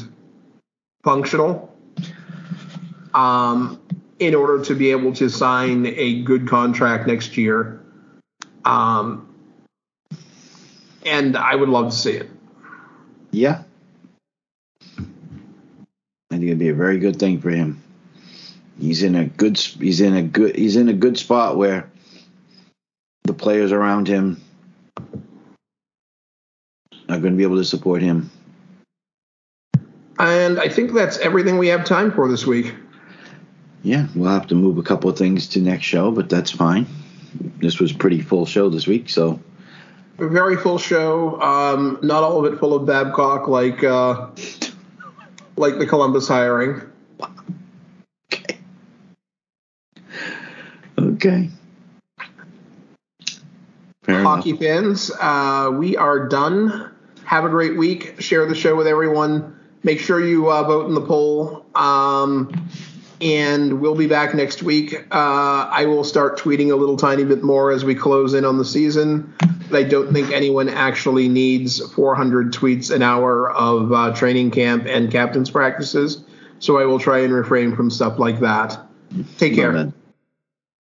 Speaker 2: functional um, in order to be able to sign a good contract next year. Um, and I would love to see it.
Speaker 3: Yeah. I think it'd be a very good thing for him. He's in a good he's in a good he's in a good spot where the players around him are going to be able to support him.
Speaker 2: And I think that's everything we have time for this week.
Speaker 3: Yeah, we'll have to move a couple of things to next show, but that's fine. This was pretty full show this week, so
Speaker 2: very full show. Um, not all of it full of Babcock, like uh, like the Columbus hiring.
Speaker 3: okay. Okay. Fair
Speaker 2: Hockey
Speaker 3: enough.
Speaker 2: fans, uh, we are done. Have a great week. Share the show with everyone. Make sure you uh, vote in the poll. Um, and we'll be back next week. Uh, I will start tweeting a little tiny bit more as we close in on the season. But I don't think anyone actually needs 400 tweets an hour of uh, training camp and captain's practices. So I will try and refrain from stuff like that. Take care.